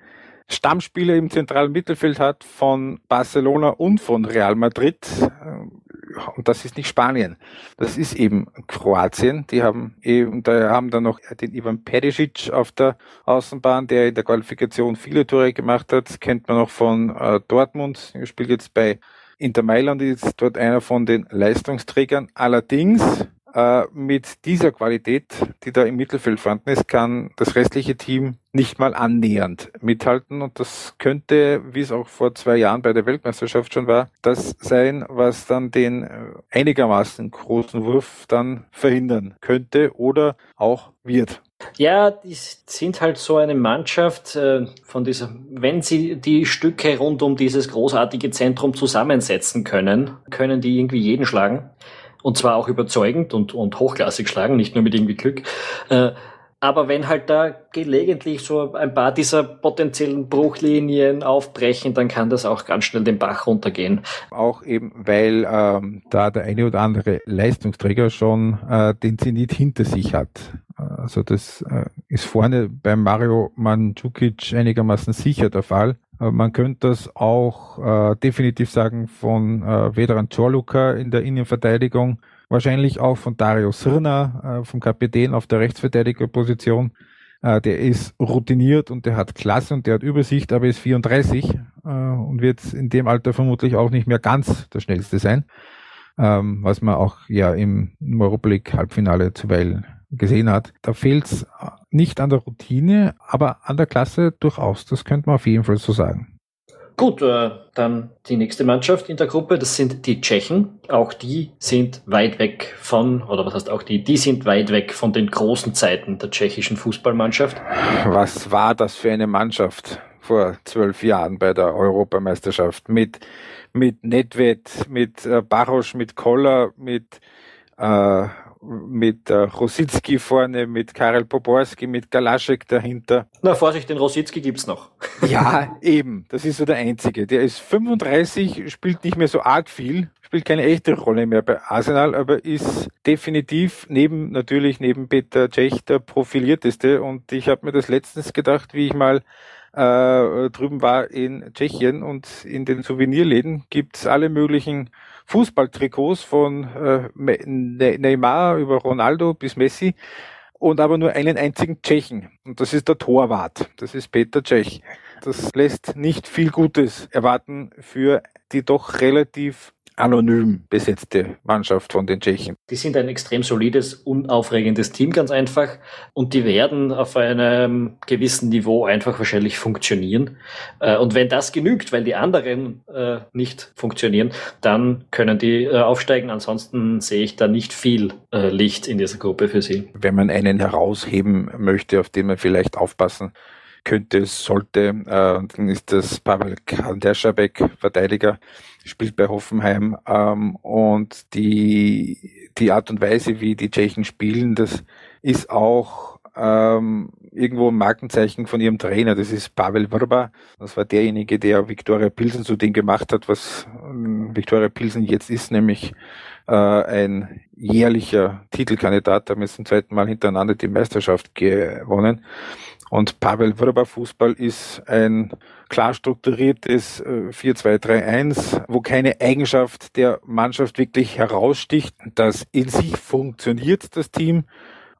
B: Stammspieler im zentralen Mittelfeld hat von Barcelona und von Real Madrid und das ist nicht Spanien. Das ist eben Kroatien. Die haben eben, da haben dann noch den Ivan Perisic auf der Außenbahn, der in der Qualifikation viele Tore gemacht hat. Das kennt man noch von äh, Dortmund. Er spielt jetzt bei Inter Mailand, ist dort einer von den Leistungsträgern. Allerdings mit dieser Qualität, die da im Mittelfeld vorhanden ist, kann das restliche Team nicht mal annähernd mithalten. Und das könnte, wie es auch vor zwei Jahren bei der Weltmeisterschaft schon war, das sein, was dann den äh, einigermaßen großen Wurf dann verhindern könnte oder auch wird.
A: Ja, die sind halt so eine Mannschaft äh, von dieser, wenn sie die Stücke rund um dieses großartige Zentrum zusammensetzen können, können die irgendwie jeden schlagen und zwar auch überzeugend und, und hochklassig schlagen, nicht nur mit irgendwie Glück. Äh, aber wenn halt da gelegentlich so ein paar dieser potenziellen Bruchlinien aufbrechen, dann kann das auch ganz schnell den Bach runtergehen.
B: Auch eben, weil ähm, da der eine oder andere Leistungsträger schon äh, den Zenit hinter sich hat. Also das äh, ist vorne beim Mario Mandzukic einigermaßen sicher der Fall. Man könnte das auch äh, definitiv sagen von äh, Vedran Czorluka in der Innenverteidigung, wahrscheinlich auch von Dario Sirna, äh, vom Kapitän auf der Rechtsverteidigerposition. Äh, der ist routiniert und der hat Klasse und der hat Übersicht, aber ist 34 äh, und wird in dem Alter vermutlich auch nicht mehr ganz der schnellste sein. Ähm, was man auch ja im Europa League Halbfinale zuweilen gesehen hat. Da fehlt es nicht an der Routine, aber an der Klasse durchaus. Das könnte man auf jeden Fall so sagen.
A: Gut, äh, dann die nächste Mannschaft in der Gruppe, das sind die Tschechen. Auch die sind weit weg von, oder was heißt auch die, die sind weit weg von den großen Zeiten der tschechischen Fußballmannschaft.
B: Was war das für eine Mannschaft? vor zwölf Jahren bei der Europameisterschaft mit, mit Nedved, mit äh, Barosch, mit Koller, mit äh, mit äh, Rositzky vorne, mit Karel Poborski, mit Galaschek dahinter.
A: Na, Vorsicht, den Rositzky gibt's noch. [laughs]
B: ja, eben. Das ist so der Einzige. Der ist 35, spielt nicht mehr so arg viel, spielt keine echte Rolle mehr bei Arsenal, aber ist definitiv neben, natürlich neben Peter Cech der profilierteste. Und ich habe mir das letztens gedacht, wie ich mal äh, drüben war in Tschechien und in den Souvenirläden gibt's alle möglichen Fußballtrikots von äh, ne-, Neymar über Ronaldo bis Messi und aber nur einen einzigen Tschechen. Und das ist der Torwart. Das ist Peter Tschech. Das lässt nicht viel Gutes erwarten für die doch relativ anonym besetzte Mannschaft von den Tschechen.
A: Die sind ein extrem solides, unaufregendes Team, ganz einfach. Und die werden auf einem gewissen Niveau einfach wahrscheinlich funktionieren. Äh, und wenn das genügt, weil die anderen äh, nicht funktionieren, dann können die äh, aufsteigen. Ansonsten sehe ich da nicht viel Licht in dieser Gruppe für sie.
B: Wenn man einen herausheben möchte, auf den man vielleicht aufpassen könnte, sollte, dann ist das Pavel Kanderschabek, Verteidiger, spielt bei Hoffenheim ähm, und die, die Art und Weise, wie die Tschechen spielen, das ist auch ähm, irgendwo ein Markenzeichen von ihrem Trainer. Das ist Pavel Vrba. Das war derjenige, der Viktoria Pilsen zu dem gemacht hat, was ähm, Viktoria Pilsen jetzt ist, nämlich äh, ein jährlicher Titelkandidat. Haben jetzt zum zweiten Mal hintereinander die Meisterschaft gewonnen. Und Pavel Vrba Fußball ist ein klar strukturiertes 4-2-3-1, äh, wo keine Eigenschaft der Mannschaft wirklich heraussticht. Das in sich funktioniert, das Team,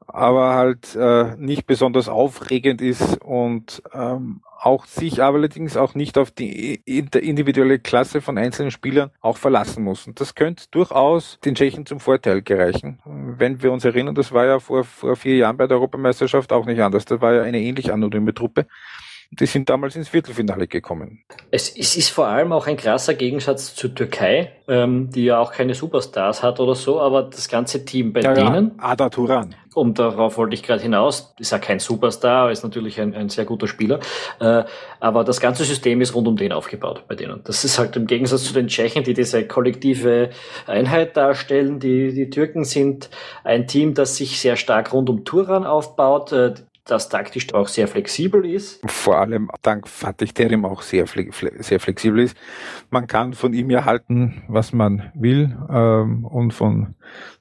B: aber halt äh, nicht besonders aufregend ist und ähm, auch sich allerdings auch nicht auf die individuelle Klasse von einzelnen Spielern auch verlassen muss. Und das könnte durchaus den Tschechen zum Vorteil gereichen. Wenn wir uns erinnern, das war ja vor, vor vier Jahren bei der Europameisterschaft auch nicht anders. Da war ja eine ähnlich anonyme Truppe. Die sind damals ins Viertelfinale gekommen.
A: Es, es ist vor allem auch ein krasser Gegensatz zur Türkei, ähm, die ja auch keine Superstars hat oder so, aber das ganze Team bei ja, denen.
B: Ja, Ada Turan.
A: Um darauf wollte ich gerade hinaus. Ist ja kein Superstar, ist natürlich ein, ein sehr guter Spieler. Äh, aber das ganze System ist rund um den aufgebaut bei denen. Das ist halt im Gegensatz zu den Tschechen, die diese kollektive Einheit darstellen. Die, die Türken sind ein Team, das sich sehr stark rund um Turan aufbaut. Äh, das taktisch auch sehr flexibel ist.
B: Vor allem dank Fatih Terim auch sehr, sehr flexibel ist. Man kann von ihm ja halten, was man will ähm, und von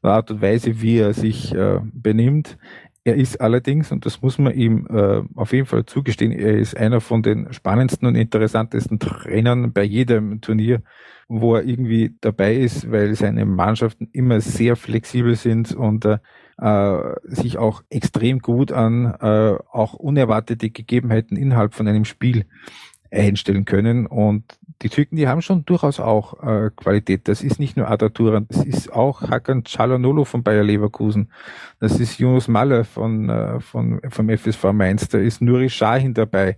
B: der Art und Weise, wie er sich äh, benimmt. Er ist allerdings, und das muss man ihm äh, auf jeden Fall zugestehen, er ist einer von den spannendsten und interessantesten Trainern bei jedem Turnier, wo er irgendwie dabei ist, weil seine Mannschaften immer sehr flexibel sind und äh, äh, sich auch extrem gut an äh, auch unerwartete Gegebenheiten innerhalb von einem Spiel einstellen können. Und die Türken, die haben schon durchaus auch äh, Qualität. Das ist nicht nur Ada Turan, das ist auch Hakan Çalhanoğlu von Bayer Leverkusen. Das ist Yunus Malle von, äh, von, vom FSV Mainz. Da ist Nuri Sahin dabei.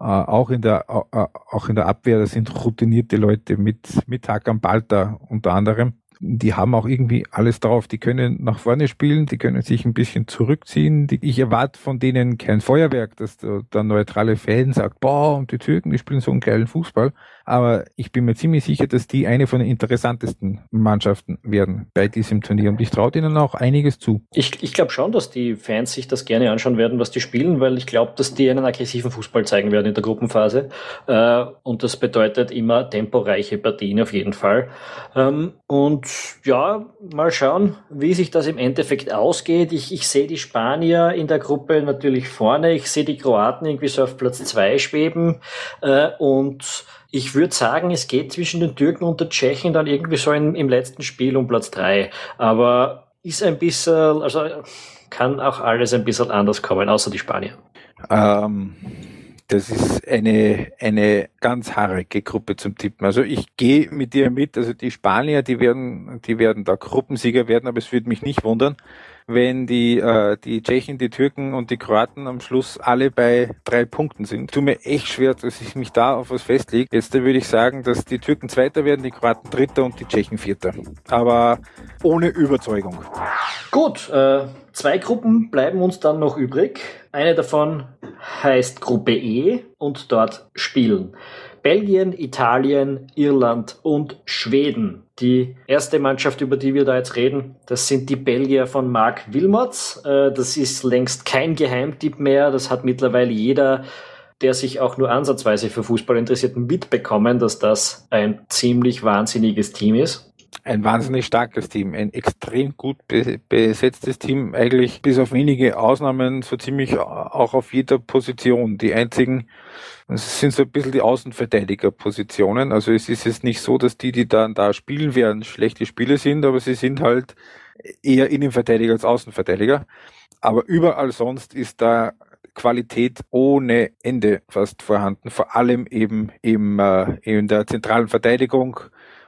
B: Äh, auch in der, äh, auch in der Abwehr, da sind routinierte Leute mit, mit Hakan Balta unter anderem die haben auch irgendwie alles drauf. Die können nach vorne spielen, die können sich ein bisschen zurückziehen. Die, ich erwarte von denen kein Feuerwerk, dass der, der neutrale Fan sagt, boah, und die Türken, die spielen so einen geilen Fußball. Aber ich bin mir ziemlich sicher, dass die eine von den interessantesten Mannschaften werden bei diesem Turnier. Und ich traue denen auch einiges zu.
A: Ich, ich glaube schon, dass die Fans sich das gerne anschauen werden, was die spielen, weil ich glaube, dass die einen aggressiven Fußball zeigen werden in der Gruppenphase. Äh, und das bedeutet immer temporeiche Partien auf jeden Fall. Ähm, und ja, mal schauen, wie sich das im Endeffekt ausgeht. Ich, ich sehe die Spanier in der Gruppe natürlich vorne. Ich sehe die Kroaten irgendwie so auf Platz zwei schweben. Äh, und ich würde sagen, es geht zwischen den Türken und den Tschechen dann irgendwie so in, im letzten Spiel um Platz drei. Aber ist ein bisschen, also kann auch alles ein bisschen anders kommen, außer die Spanier.
B: Ähm, das ist eine, eine ganz haarige Gruppe zum Tippen. Also ich gehe mit dir mit. Also die Spanier, die werden, die werden da Gruppensieger werden, aber es würde mich nicht wundern, wenn die, äh, die Tschechen, die Türken und die Kroaten am Schluss alle bei drei Punkten sind. Tut mir echt schwer, dass ich mich da auf was festlege. Jetzt würde ich sagen, dass die Türken Zweiter werden, die Kroaten Dritter und die Tschechen Vierter. Aber ohne Überzeugung.
A: Gut, äh, zwei Gruppen bleiben uns dann noch übrig. Eine davon heißt Gruppe E und dort spielen Belgien, Italien, Irland und Schweden. Die erste Mannschaft, über die wir da jetzt reden, das sind die Belgier von Mark Wilmots. Äh, das ist längst kein Geheimtipp mehr. Das hat mittlerweile jeder der sich auch nur ansatzweise für Fußball interessiert, mitbekommen, dass das ein ziemlich wahnsinniges Team ist
B: ein wahnsinnig starkes Team, ein extrem gut besetztes Team, eigentlich bis auf wenige Ausnahmen so ziemlich auch auf jeder Position. Die einzigen es sind so ein bisschen die Außenverteidigerpositionen. Also es ist jetzt nicht so, dass die, die dann da spielen werden, schlechte Spieler sind, aber sie sind halt eher Innenverteidiger als Außenverteidiger. Aber überall sonst ist da Qualität ohne Ende fast vorhanden, vor allem eben im, äh, in der zentralen Verteidigung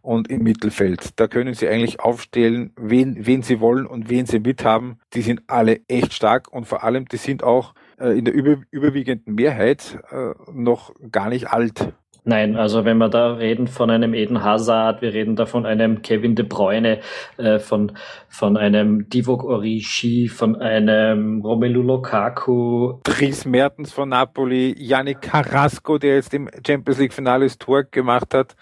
B: und im Mittelfeld. Da können sie eigentlich aufstellen, wen, wen sie wollen und wen sie mithaben. Die sind alle echt stark und vor allem, die sind auch äh, in der über, überwiegenden Mehrheit äh, noch gar nicht alt.
A: Nein, also wenn wir da reden von einem Eden Hazard, wir reden da von einem Kevin De Bruyne, äh, von, von einem Divock Orishi, von einem Romelu Lukaku.
B: Dries Mertens von Napoli, Yannick Carrasco, der jetzt im Champions League Finale das Tor gemacht hat.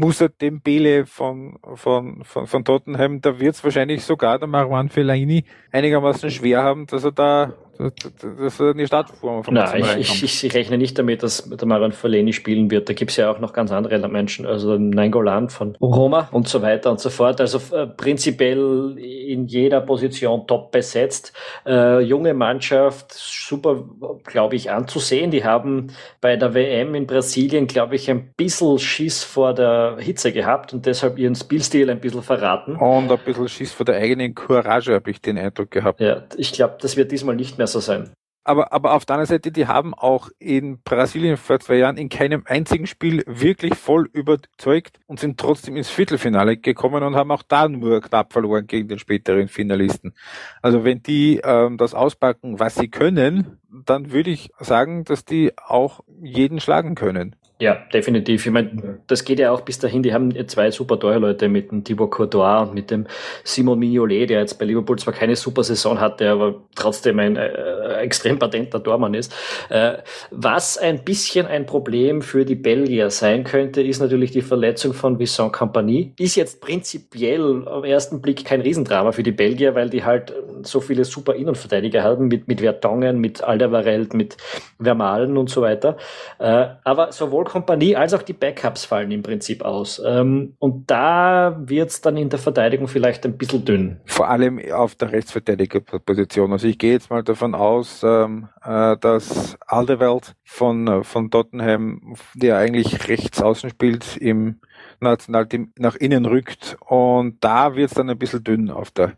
B: Musa Dembele von, von, von, von Tottenham, da wird es wahrscheinlich sogar der Marwan Fellaini einigermaßen schwer haben, dass er da das ist eine Startform
A: von Nein, ich, ich, ich, rechne nicht damit, dass der Maran Verleni spielen wird. Da gibt es ja auch noch ganz andere Menschen, also Nainggolan von Roma und so weiter und so fort. Also äh, prinzipiell in jeder Position top besetzt. Äh, junge Mannschaft, super, glaube ich, anzusehen. Die haben bei der WM in Brasilien, glaube ich, ein bisschen Schiss vor der Hitze gehabt und deshalb ihren Spielstil ein bisschen verraten.
B: Und ein bisschen Schiss vor der eigenen Courage, habe ich den Eindruck gehabt.
A: Ja, ich glaube, das wird diesmal nicht mehr besser sein.
B: Aber, aber auf der anderen Seite, die haben auch in Brasilien vor zwei Jahren in keinem einzigen Spiel wirklich voll überzeugt und sind trotzdem ins Viertelfinale gekommen und haben auch da nur knapp verloren gegen den späteren Finalisten. Also wenn die ähm, das auspacken, was sie können, dann würde ich sagen, dass die auch jeden schlagen können.
A: Ja, definitiv. Ich meine, das geht ja auch bis dahin. Die haben zwei super Torhüter mit dem Thibaut Courtois und mit dem Simon Mignolet, der jetzt bei Liverpool zwar keine super Saison hatte, aber trotzdem ein äh, extrem patenter Tormann ist. Äh, was ein bisschen ein Problem für die Belgier sein könnte, ist natürlich die Verletzung von Vincent Compagnie. Ist jetzt prinzipiell am ersten Blick kein Riesendrama für die Belgier, weil die halt so viele super Innenverteidiger haben mit, mit Vertongen, mit Alderweireld, mit Vermalen und so weiter. Äh, aber sowohl Kompanie als auch die Backups fallen im Prinzip aus. Ähm, und da wird es dann in der Verteidigung vielleicht ein bisschen dünn.
B: Vor allem auf der Rechtsverteidigerposition. Also ich gehe jetzt mal davon aus, ähm, äh, dass Alderweireld von, von Tottenham, der eigentlich rechts außen spielt, im Nationalteam nach innen rückt. Und da wird es dann ein bisschen dünn auf der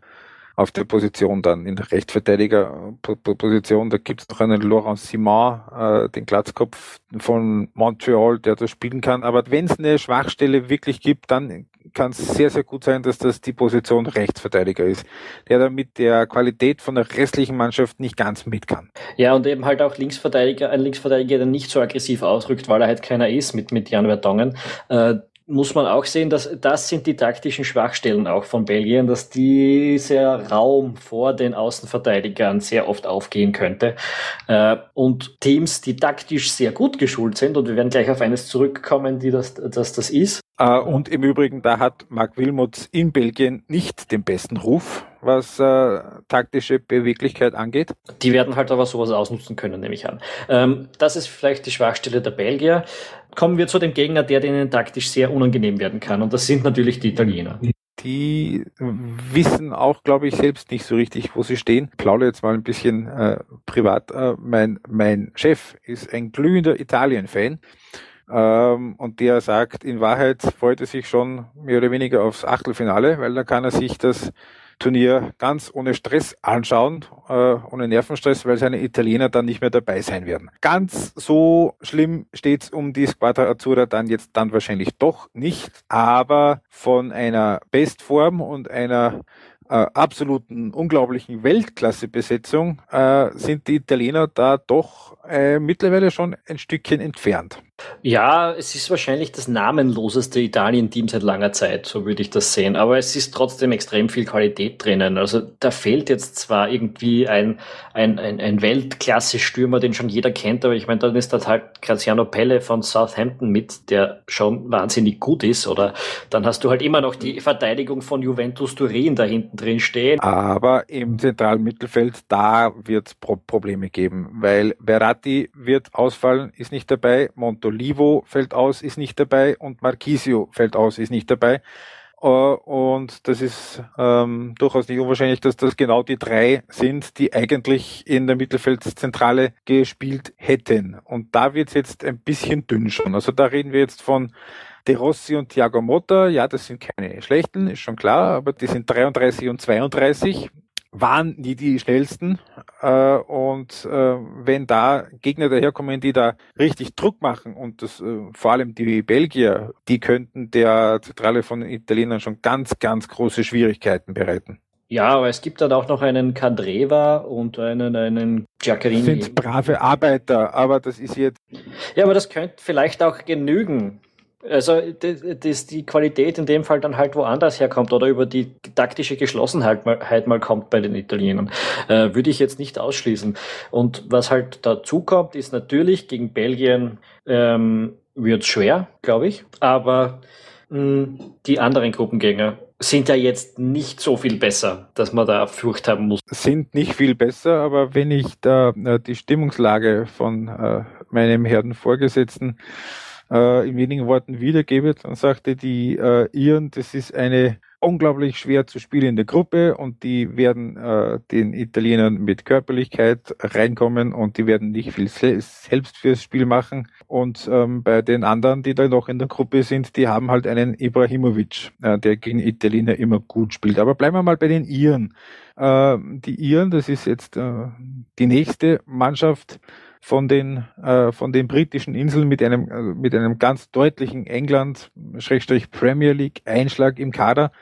B: auf der Position dann, in der Rechtsverteidigerposition. Da gibt es noch einen Laurent Simon, äh, den Glatzkopf von Montreal, der da spielen kann. Aber wenn es eine Schwachstelle wirklich gibt, dann kann es sehr, sehr gut sein, dass das die Position Rechtsverteidiger ist, der dann mit der Qualität von der restlichen Mannschaft nicht ganz mit kann.
A: Ja, und eben halt auch Linksverteidiger, ein Linksverteidiger, der nicht so aggressiv ausrückt, weil er halt keiner ist mit, mit Jan Vertongen. Äh, muss man auch sehen, dass das sind die taktischen Schwachstellen auch von Belgien, dass dieser Raum vor den Außenverteidigern sehr oft aufgehen könnte. Äh, und Teams, die taktisch sehr gut geschult sind, und wir werden gleich auf eines zurückkommen, die das, dass das ist.
B: Äh, und im Übrigen, da hat Marc Wilmots in Belgien nicht den besten Ruf, was äh, taktische Beweglichkeit angeht.
A: Die werden halt aber sowas ausnutzen können, nehme ich an. Ähm, das ist vielleicht die Schwachstelle der Belgier kommen wir zu dem Gegner, der denen taktisch sehr unangenehm werden kann. Und das sind natürlich die Italiener.
B: Die wissen auch, glaube ich, selbst nicht so richtig, wo sie stehen. Ich plaudere jetzt mal ein bisschen äh, privat. Äh, mein, mein Chef ist ein glühender Italien-Fan. Ähm, und der sagt, in Wahrheit freut er sich schon mehr oder weniger aufs Achtelfinale, weil da kann er sich das Turnier ganz ohne Stress anschauen, äh, ohne Nervenstress, weil seine Italiener dann nicht mehr dabei sein werden. Ganz so schlimm steht's um die Squadra Azzurra dann jetzt dann wahrscheinlich doch nicht, aber von einer Bestform und einer äh, absoluten unglaublichen Weltklasse-Besetzung äh, sind die Italiener da doch äh, mittlerweile schon ein Stückchen entfernt.
A: Ja, es ist wahrscheinlich das namenloseste Italien-Team seit langer Zeit, so würde ich das sehen. Aber es ist trotzdem extrem viel Qualität drinnen. Also da fehlt jetzt zwar irgendwie ein, ein, ein, ein Weltklasse-Stürmer, den schon jeder kennt, aber ich meine, dann ist da halt Graziano Pelle von Southampton mit, der schon wahnsinnig gut ist. Oder dann hast du halt immer noch die Verteidigung von Juventus Turin da hinten drin stehen.
B: Aber im zentralen Mittelfeld, da wird es Pro Probleme geben, weil Verratti wird ausfallen, ist nicht dabei, Montolivo fällt aus, ist nicht dabei und Marquisio fällt aus, ist nicht dabei. Äh, und das ist ähm, durchaus nicht unwahrscheinlich, dass das genau die drei sind, die eigentlich in der Mittelfeldzentrale gespielt hätten. Und da wird es jetzt ein bisschen dünn schon. Also da reden wir jetzt von De Rossi und Thiago Motta. Ja, das sind keine schlechten, ist schon klar, aber die sind 33 und 32 waren nie die schnellsten. Äh, und äh, wenn da Gegner daherkommen, die da richtig Druck machen und das äh, vor allem die Belgier, die könnten der Zentrale von Italienern schon ganz, ganz große Schwierigkeiten bereiten.
A: Ja, aber es gibt dann auch noch einen Candreva und einen, einen Giaccherini. Das
B: sind brave Arbeiter, aber das ist jetzt.
A: Ja, aber das könnte vielleicht auch genügen. Also dass die Qualität in dem Fall dann halt woanders herkommt oder über die taktische Geschlossenheit mal, halt mal kommt bei den Italienern, äh, würde ich jetzt nicht ausschließen. Und was halt dazu kommt, ist natürlich gegen Belgien ähm, wird schwer, glaube ich, aber mh, hm, die anderen Gruppengänger sind ja jetzt nicht so viel besser, dass man da Furcht haben muss.
B: Sind nicht viel besser, aber wenn ich da äh, die Stimmungslage von äh, meinem Herrn Vorgesetzten äh, in wenigen Worten wiedergebe, dann sagte die äh, Iren, das ist eine unglaublich schwer zu spielende Gruppe und die werden äh, den Italienern mit Körperlichkeit reinkommen und die werden nicht viel selbst fürs Spiel machen. Und ähm, bei den anderen, die da noch in der Gruppe sind, die haben halt einen Ibrahimovic, äh, der gegen Italiener immer gut spielt. Aber bleiben wir mal bei den Iren. Äh, die Iren, das ist jetzt äh, die nächste Mannschaft, von den, äh, von den britischen Inseln mit einem, äh, mit einem ganz deutlichen England, Schrägstrich Premier League Einschlag im Kader.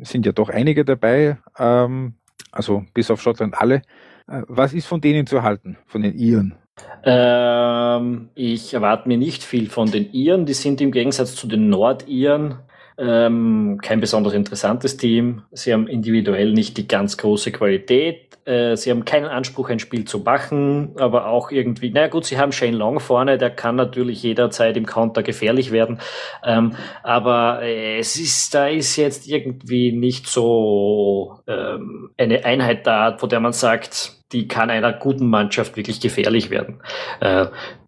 B: Sind ja doch einige dabei, ähm, also bis auf Schottland alle. Äh, was ist von denen zu halten, von den Iren?
A: Ähm, ich erwarte mir nicht viel von den Iren. Die sind im Gegensatz zu den Nordiren ähm, kein besonders interessantes Team. Sie haben individuell nicht die ganz große Qualität. Äh, sie haben keinen Anspruch, ein Spiel zu machen, aber auch irgendwie, naja gut, sie haben Shane Long vorne, der kann natürlich jederzeit im Counter gefährlich werden. Ähm, aber äh, es ist, da ist jetzt irgendwie nicht so ähm, eine Einheit da, wo der man sagt, die kann einer guten Mannschaft wirklich gefährlich werden. Äh,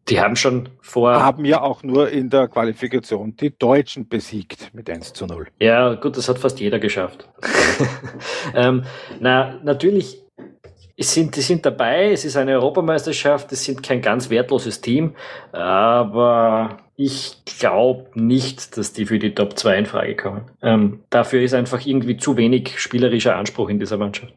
A: die haben schon vor.
B: Haben ja auch nur in der Qualifikation die Deutschen besiegt mit 1 zu 0.
A: Ja, gut, das hat fast jeder geschafft. [laughs] ähm, na, natürlich es sind, die sind dabei, es ist eine Europameisterschaft, es sind kein ganz wertloses Team, aber ich glaube nicht, dass die für die Top 2 in Frage kommen. Ähm, dafür ist einfach irgendwie zu wenig spielerischer Anspruch in dieser Mannschaft.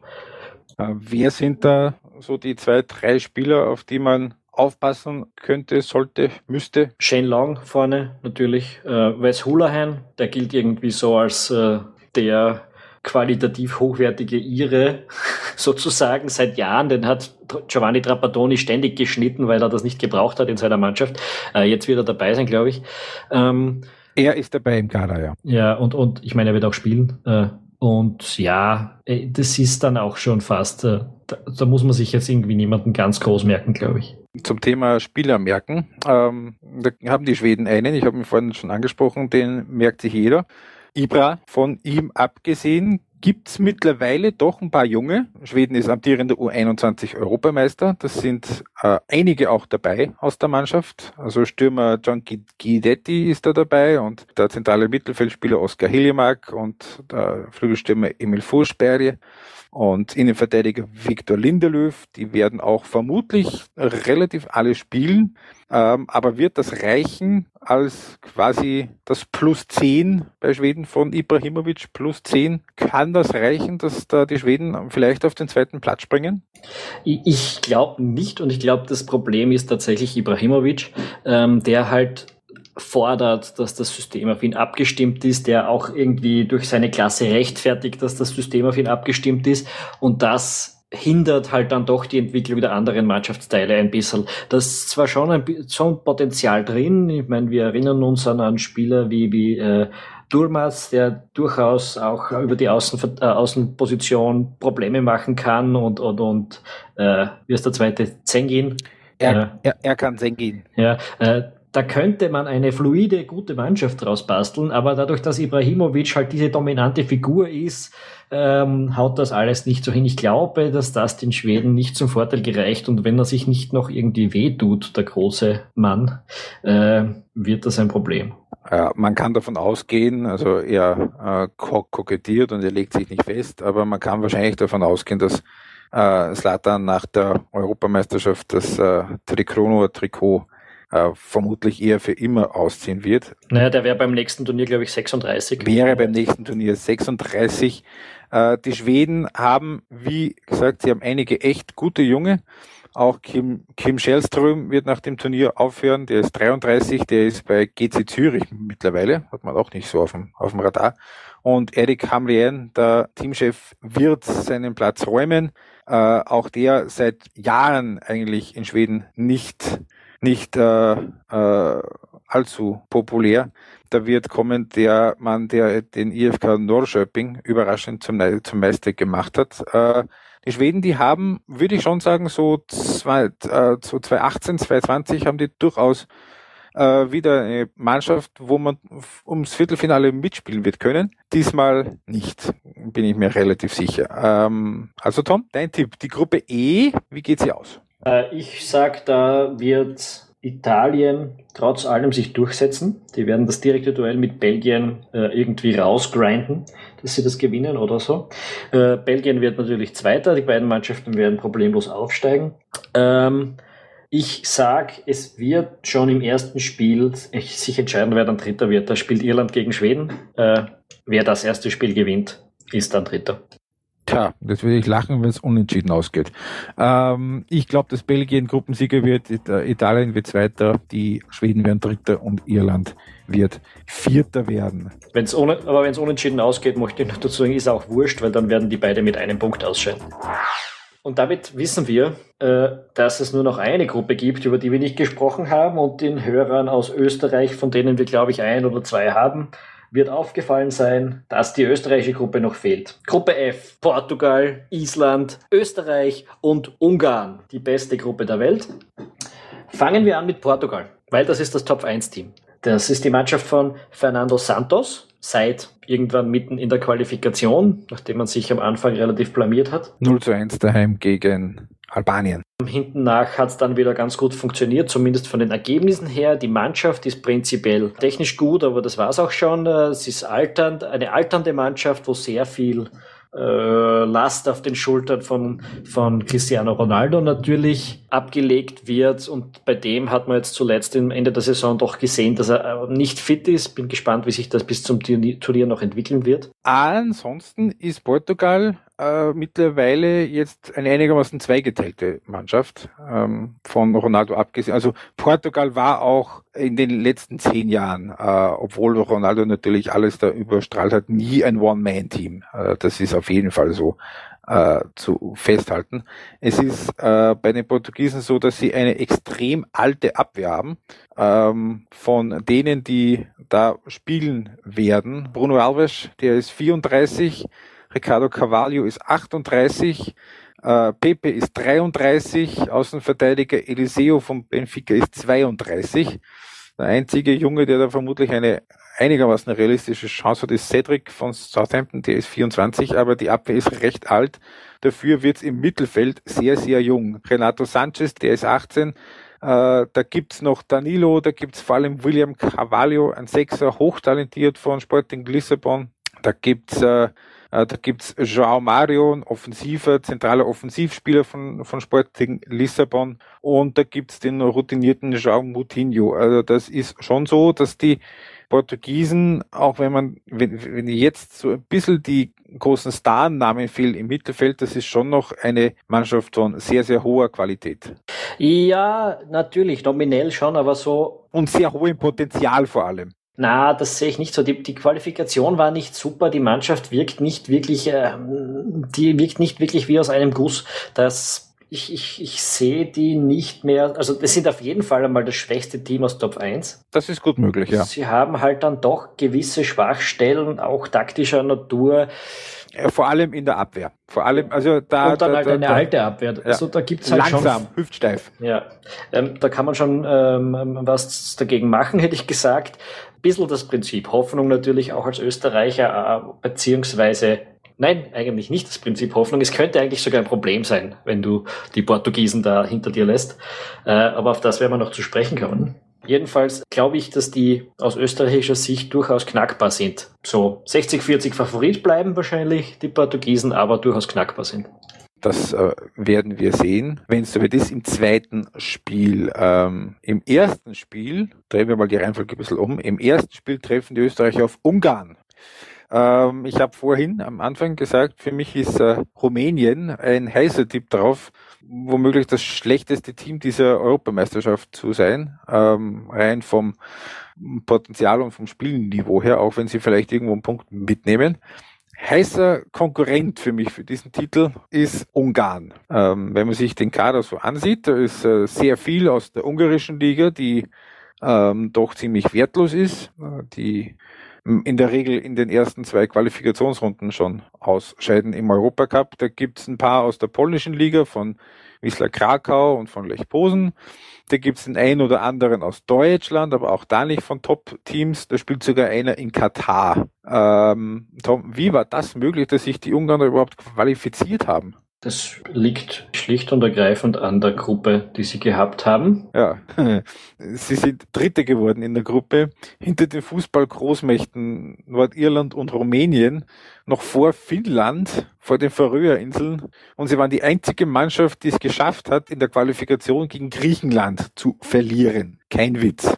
B: Äh, wer sind da so die zwei, drei Spieler, auf die man aufpassen könnte, sollte, müsste?
A: Shane Long vorne natürlich. Äh, Wes Hulahan, der gilt irgendwie so als äh, der qualitativ hochwertige Ire [laughs] sozusagen seit Jahren. Den hat Giovanni Trapattoni ständig geschnitten, weil er das nicht gebraucht hat in seiner Mannschaft. Äh, jetzt wird er dabei sein, glaube ich.
B: Ähm, er ist dabei im Kader, ja.
A: Ja, und, und ich meine, er wird auch spielen. Äh, und ja, äh, das ist dann auch schon fast, äh, da, da, muss man sich jetzt irgendwie niemanden ganz groß merken, glaube ich.
B: Zum Thema Spieler merken, ähm, da haben die Schweden einen, ich habe ihn vorhin schon angesprochen, den merkt sich jeder. Ibra, von ihm abgesehen, gibt's mittlerweile doch ein paar Junge. Schweden ist amtierender U21-Europameister. Das sind äh, einige auch dabei aus der Mannschaft. Also Stürmer John Guidetti ist da dabei und der zentrale Mittelfeldspieler Oskar Hiljemark und der Flügelstürmer Emil Fußberge und Innenverteidiger Viktor Lindelöw. Die werden auch vermutlich relativ alle spielen. Ähm, aber wird das reichen als quasi das Plus 10 bei Schweden von Ibrahimovic plus 10? Kann das reichen, dass da die Schweden vielleicht auf den zweiten Platz springen?
A: Ich glaube nicht und ich glaube, das Problem ist tatsächlich Ibrahimovic, ähm, der halt fordert, dass das System auf ihn abgestimmt ist, der auch irgendwie durch seine Klasse rechtfertigt, dass das System auf ihn abgestimmt ist und das hindert halt dann doch die Entwicklung der anderen Mannschaftsteile ein bisschen. Das ist zwar schon ein schon Potenzial drin. Ich meine, wir erinnern uns an einen Spieler wie, wie äh, Durmas, der durchaus auch über die Außen, äh, Außenposition Probleme machen kann und, und, und äh, wie ist der zweite? Zengin.
B: Er, er, er kann Zengin.
A: Ja, äh, da könnte man eine fluide, gute Mannschaft draus basteln, aber dadurch, dass Ibrahimovic halt diese dominante Figur ist, ähm, haut das alles nicht so hin. Ich glaube, dass das den Schweden nicht zum Vorteil gereicht und wenn er sich nicht noch irgendwie wehtut, der große Mann, äh, wird das ein Problem.
B: Ja, man kann davon ausgehen, also er äh, kokettiert und er legt sich nicht fest, aber man kann wahrscheinlich davon ausgehen, dass äh, Slatan nach der Europameisterschaft das äh, Trikrono-Trikot äh, vermutlich eher für immer ausziehen wird.
A: Naja, der wäre beim nächsten Turnier, glaube ich, 36.
B: Wäre beim nächsten Turnier 36. Äh, die Schweden haben, wie gesagt, sie haben einige echt gute Junge. Auch Kim, Kim Schellström wird nach dem Turnier aufhören. Der ist 33, der ist bei GC Zürich mittlerweile. Hat man auch nicht so auf dem, auf dem Radar. Und Erik Hamlien, der Teamchef, wird seinen Platz räumen. Äh, auch der seit Jahren eigentlich in Schweden nicht nicht äh, äh, allzu populär. Da wird kommen der Mann, der den IFK Norrköping überraschend zum, zum Meister gemacht hat. Äh, die Schweden, die haben, würde ich schon sagen, so, zwei, äh, so 2018, 2020 haben die durchaus äh, wieder eine Mannschaft, wo man ums Viertelfinale mitspielen wird können. Diesmal nicht, bin ich mir relativ sicher. Ähm, also Tom, dein Tipp, die Gruppe E, wie geht sie aus?
A: Äh, ich sag, da wird Italien trotz allem sich durchsetzen. Die werden das direkte Duell mit Belgien äh, irgendwie rausgrinden, dass sie das gewinnen oder so. Äh, Belgien wird natürlich Zweiter, die beiden Mannschaften werden problemlos aufsteigen. Ähm, ich sag, es wird schon im ersten Spiel sich entscheiden, wer dann Dritter wird. Da spielt Irland gegen Schweden. Wer das erste Spiel gewinnt, ist dann Dritter.
D: Tja, das würde ich lachen, wenn es unentschieden ausgeht. Ähm, ich glaube, dass Belgien Gruppensieger wird, Italien wird Zweiter, die Schweden werden Dritter und Irland wird Vierter werden.
A: Wenn's ohne, aber wenn es unentschieden ausgeht, möchte ich noch dazu sagen, ist auch wurscht, weil dann werden die beide mit einem Punkt ausscheiden. Und damit wissen wir, äh, dass es nur noch eine Gruppe gibt, über die wir nicht gesprochen haben und den Hörern aus Österreich, von denen wir, glaube ich, ein oder zwei haben, wird aufgefallen sein, dass die österreichische Gruppe noch fehlt. Gruppe F, Portugal, Island, Österreich und Ungarn. Die beste Gruppe der Welt. Fangen wir an mit Portugal, weil das ist das Top-1-Team. Das ist die Mannschaft von Fernando Santos, seit irgendwann mitten in der Qualifikation, nachdem man sich am Anfang relativ blamiert hat.
B: 0 zu 1 daheim gegen Albanien.
A: Hinten nach hat es dann wieder ganz gut funktioniert, zumindest von den Ergebnissen her. Die Mannschaft ist prinzipiell technisch gut, aber das war es auch schon. Es ist alternd, eine alternde Mannschaft, wo sehr viel äh, Last auf den Schultern von, von Cristiano Ronaldo natürlich abgelegt wird. Und bei dem hat man jetzt zuletzt am Ende der Saison doch gesehen, dass er äh, nicht fit ist. Bin gespannt, wie sich das bis zum Turnier noch entwickeln wird.
B: Ansonsten ist Portugal äh, mittlerweile jetzt eine einigermaßen zweigeteilte Mannschaft ähm, von Ronaldo abgesehen. Also Portugal war auch in den letzten zehn Jahren, äh, obwohl Ronaldo natürlich alles da überstrahlt hat, nie ein One-Man-Team. Äh, das ist auf jeden Fall so äh, zu festhalten. Es ist äh, bei den Portugiesen so, dass sie eine extrem alte Abwehr haben. Ähm, von denen, die da spielen werden. Bruno Alves, der ist 34, Ricardo Carvalho ist 38, äh, Pepe ist 33, Außenverteidiger Eliseo von Benfica ist 32. Der einzige Junge, der da vermutlich eine einigermaßen realistische Chance hat, ist Cedric von Southampton, der ist 24, aber die Abwehr ist recht alt. Dafür wird's im Mittelfeld sehr, sehr jung. Renato Sanchez, der ist 18. Äh, da gibt's noch Danilo, da gibt's vor allem William Carvalho, ein Sechser, hochtalentiert von Sporting Lissabon. Da gibt's äh, äh, da gibt's João Mario, ein offensiver, zentraler Offensivspieler von, von Sporting Lissabon. Und da gibt's den routinierten João Moutinho. Also das ist schon so, dass die Portugiesen, auch wenn man, wenn, wenn jetzt so ein bisschen die großen Starnamen fehlen im Mittelfeld, das ist schon noch eine Mannschaft von sehr, sehr hoher Qualität.
A: Ja, natürlich, nominell schon, aber so.
B: Und sehr hohem Potenzial vor allem.
A: Na, das sehe ich nicht so. Die, die Qualifikation war nicht super. Die Mannschaft wirkt nicht wirklich, äh, die wirkt nicht wirklich wie aus einem Guss. Das, ich, ich, ich sehe die nicht mehr. Also, das sind auf jeden Fall einmal das schwächste Team aus Top 1.
B: Das ist gut möglich, ja.
A: Sie haben halt dann doch gewisse Schwachstellen, auch taktischer Natur.
B: Vor allem in der Abwehr. Vor allem, also da.
A: Und dann
B: da,
A: halt
B: da,
A: eine
B: da,
A: alte Abwehr.
B: Ja.
A: Also da gibt's halt
B: Langsam,
A: schon.
B: hüftsteif.
A: Ja, ähm, da kann man schon ähm, was dagegen machen, hätte ich gesagt. Ein bisschen das Prinzip. Hoffnung natürlich auch als Österreicher, äh, beziehungsweise, nein, eigentlich nicht das Prinzip Hoffnung. Es könnte eigentlich sogar ein Problem sein, wenn du die Portugiesen da hinter dir lässt. Äh, aber auf das werden wir noch zu sprechen kommen. Jedenfalls glaube ich, dass die aus österreichischer Sicht durchaus knackbar sind. So 60-40 Favorit bleiben wahrscheinlich die Portugiesen, aber durchaus knackbar sind.
B: Das äh, werden wir sehen, wenn es soweit ist im zweiten Spiel. Ähm, Im ersten Spiel, drehen wir mal die Reihenfolge ein bisschen um, im ersten Spiel treffen die Österreicher auf Ungarn. Ähm, ich habe vorhin am Anfang gesagt, für mich ist äh, Rumänien ein heißer Tipp drauf, womöglich das schlechteste Team dieser Europameisterschaft zu sein, ähm, rein vom Potenzial und vom Spielniveau her, auch wenn sie vielleicht irgendwo einen Punkt mitnehmen. Heißer Konkurrent für mich für diesen Titel ist Ungarn. Ähm, wenn man sich den Kader so ansieht, da ist äh, sehr viel aus der ungarischen Liga, die ähm, doch ziemlich wertlos ist, äh, die in der Regel in den ersten zwei Qualifikationsrunden schon ausscheiden im Europacup. Da gibt's ein paar aus der polnischen Liga von Wisla Krakau und von Lech Posen. Da gibt's den einen oder anderen aus Deutschland, aber auch da nicht von Top-Teams. Da spielt sogar einer in Katar. Ähm, Tom, wie war das möglich, dass sich die Ungarn überhaupt qualifiziert haben?
A: Das liegt schlicht und ergreifend an der Gruppe, die sie gehabt haben.
B: Ja, [laughs] sie sind Dritte geworden in der Gruppe hinter den Fußball-Großmächten Nordirland und Rumänien, noch vor Finnland, vor den Färöerinseln. Und sie waren die einzige Mannschaft, die es geschafft hat, in der Qualifikation gegen Griechenland zu verlieren. Kein Witz.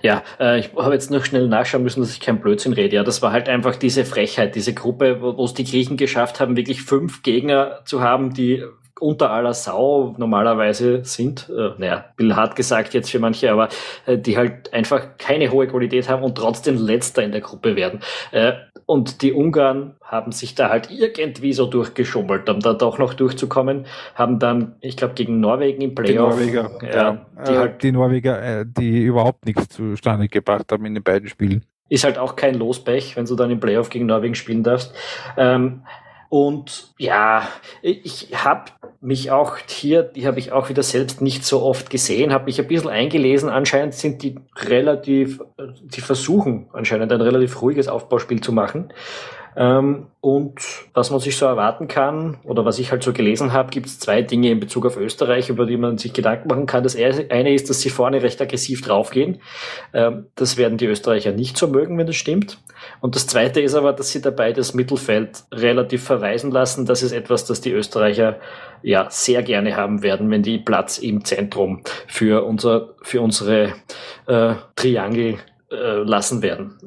A: Ja, äh, ich habe jetzt noch schnell nachschauen müssen, dass ich kein Blödsinn rede. Ja, das war halt einfach diese Frechheit, diese Gruppe, wo es die Griechen geschafft haben, wirklich fünf Gegner zu haben, die unter aller Sau normalerweise sind. Äh, naja, Bill hart gesagt jetzt für manche, aber äh, die halt einfach keine hohe Qualität haben und trotzdem letzter in der Gruppe werden. Äh, und die Ungarn haben sich da halt irgendwie so durchgeschummelt, um da doch noch durchzukommen, haben dann, ich glaube, gegen Norwegen im Playoff.
B: Die Norweger,
A: ja,
B: ja.
A: die
B: Äh,
A: halt
B: die Norweger, äh, die überhaupt nichts zustande gebracht haben in den beiden Spielen.
A: ist halt auch kein Lospech, wenn du dann im Playoff gegen Norwegen spielen darfst. Ähm, und ja, ich habe mich auch hier, die habe ich auch wieder selbst nicht so oft gesehen, habe mich ein bisschen eingelesen. Anscheinend sind die relativ, die versuchen anscheinend ein relativ ruhiges Aufbauspiel zu machen. Ähm, und was man sich so erwarten kann, oder was ich halt so gelesen habe, gibt es zwei Dinge in Bezug auf Österreich, über die man sich Gedanken machen kann. Das eine ist, dass sie vorne recht aggressiv draufgehen. Ähm, das werden die Österreicher nicht so mögen, wenn das stimmt. Und das zweite ist aber, dass sie dabei das Mittelfeld relativ verweisen lassen. Das ist etwas, das die Österreicher ja sehr gerne haben werden, wenn die Platz im Zentrum für unser, für unsere äh, Triangel äh, lassen werden.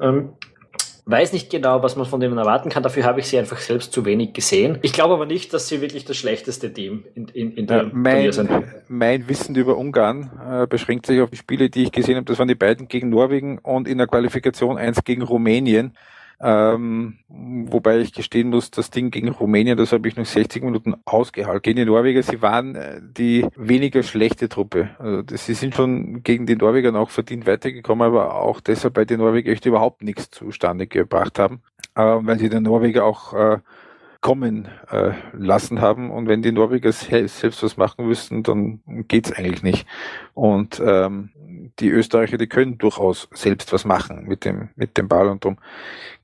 A: Weiß nicht genau, was man von denen erwarten kann. Dafür habe ich sie einfach selbst zu wenig gesehen. Ich glaube aber nicht, dass sie wirklich das schlechteste Team in, in, in
B: Ja,
A: dem Turnier
B: mein,
A: sind.
B: mein Wissen über Ungarn äh, beschränkt sich auf die Spiele, die ich gesehen habe. Das waren die beiden gegen Norwegen und in der Qualifikation eins gegen Rumänien. Ähm, wobei ich gestehen muss, das Ding gegen Rumänien, das habe ich noch 60 Minuten ausgehalten. Gegen die Norweger, sie waren äh, die weniger schlechte Truppe. Also, sie sind schon gegen die Norweger auch verdient weitergekommen, aber auch deshalb, weil die Norweger echt überhaupt nichts zustande gebracht haben, äh, weil sie den Norweger auch äh, kommen äh, lassen haben. Und wenn die Norweger se- selbst was machen müssten, dann geht's eigentlich nicht. Und ähm, die Österreicher, die können durchaus selbst was machen mit dem mit dem Ball und darum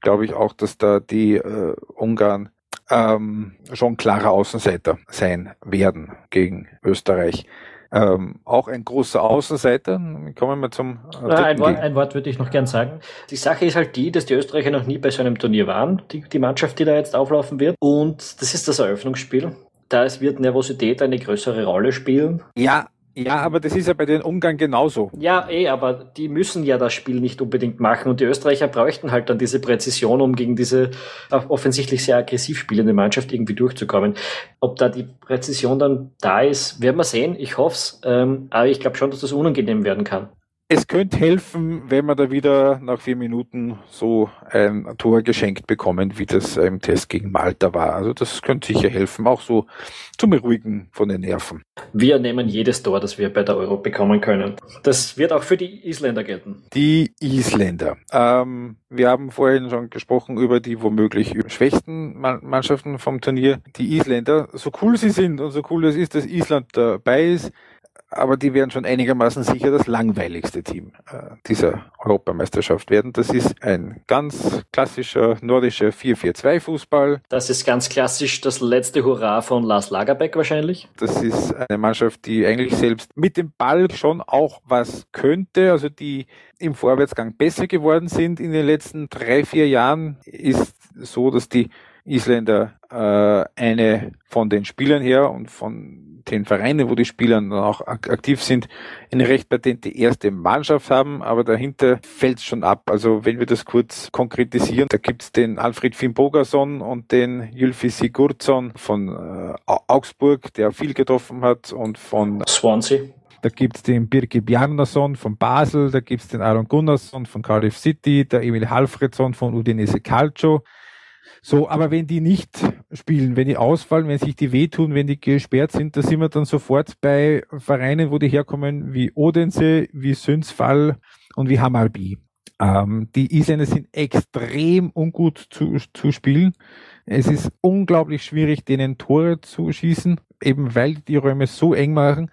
B: glaube ich auch, dass da die äh, Ungarn ähm, schon klarer Außenseiter sein werden gegen Österreich. Ähm, auch ein großer Außenseiter. Kommen wir zum äh,
A: Na, ein, Wort, ein Wort würde ich noch gern sagen. Die Sache ist halt die, dass die Österreicher noch nie bei so einem Turnier waren, die, die Mannschaft, die da jetzt auflaufen wird. Und das ist das Eröffnungsspiel. Da es wird Nervosität eine größere Rolle spielen.
B: Ja, ja, aber das ist ja bei den Ungarn genauso.
A: Ja, eh, aber die müssen ja das Spiel nicht unbedingt machen und die Österreicher bräuchten halt dann diese Präzision, um gegen diese auch offensichtlich sehr aggressiv spielende Mannschaft irgendwie durchzukommen. Ob da die Präzision dann da ist, werden wir sehen. Ich hoff's. Ähm, aber ich glaube schon, dass das unangenehm werden kann.
B: Es könnte helfen, wenn wir da wieder nach vier Minuten so ein Tor geschenkt bekommen, wie das im Test gegen Malta war. Also das könnte sicher helfen, auch so zum Beruhigen von den Nerven.
A: Wir nehmen jedes Tor, das wir bei der Euro bekommen können. Das wird auch für die Isländer gelten.
B: Die Isländer. Ähm, wir haben vorhin schon gesprochen über die womöglich schwächsten Mannschaften vom Turnier. Die Isländer, so cool sie sind und so cool es ist, dass Island dabei ist, aber die werden schon einigermaßen sicher das langweiligste Team äh, dieser Europameisterschaft werden. Das ist ein ganz klassischer nordischer 4-4-2-Fußball.
A: Das ist ganz klassisch das letzte Hurra von Lars Lagerbeck wahrscheinlich.
B: Das ist eine Mannschaft, die eigentlich selbst mit dem Ball schon auch was könnte, also die im Vorwärtsgang besser geworden sind in den letzten drei, vier Jahren, ist so, dass die Isländer äh, eine von den Spielern her und von den Vereinen, wo die Spieler dann auch aktiv sind, eine recht patente erste Mannschaft haben, aber dahinter fällt es schon ab. Also wenn wir das kurz konkretisieren, da gibt's den Alfred Fimbogason und den Jülfi Sigurdsson von äh, Augsburg, der viel getroffen hat und von
A: Swansea.
B: Da gibt's den Birke Bjarnason von Basel, da gibt's den Aaron Gunnarsson von Cardiff City, der Emil Halfredsson von Udinese Calcio, so, aber wenn die nicht spielen, wenn die ausfallen, wenn sich die wehtun, wenn die gesperrt sind, da sind wir dann sofort bei Vereinen, wo die herkommen, wie Odense, wie Sünsfall und wie Hammarby. Ähm, die Isländer sind extrem ungut zu, zu spielen. Es ist unglaublich schwierig, denen Tore zu schießen, eben weil die Räume so eng machen.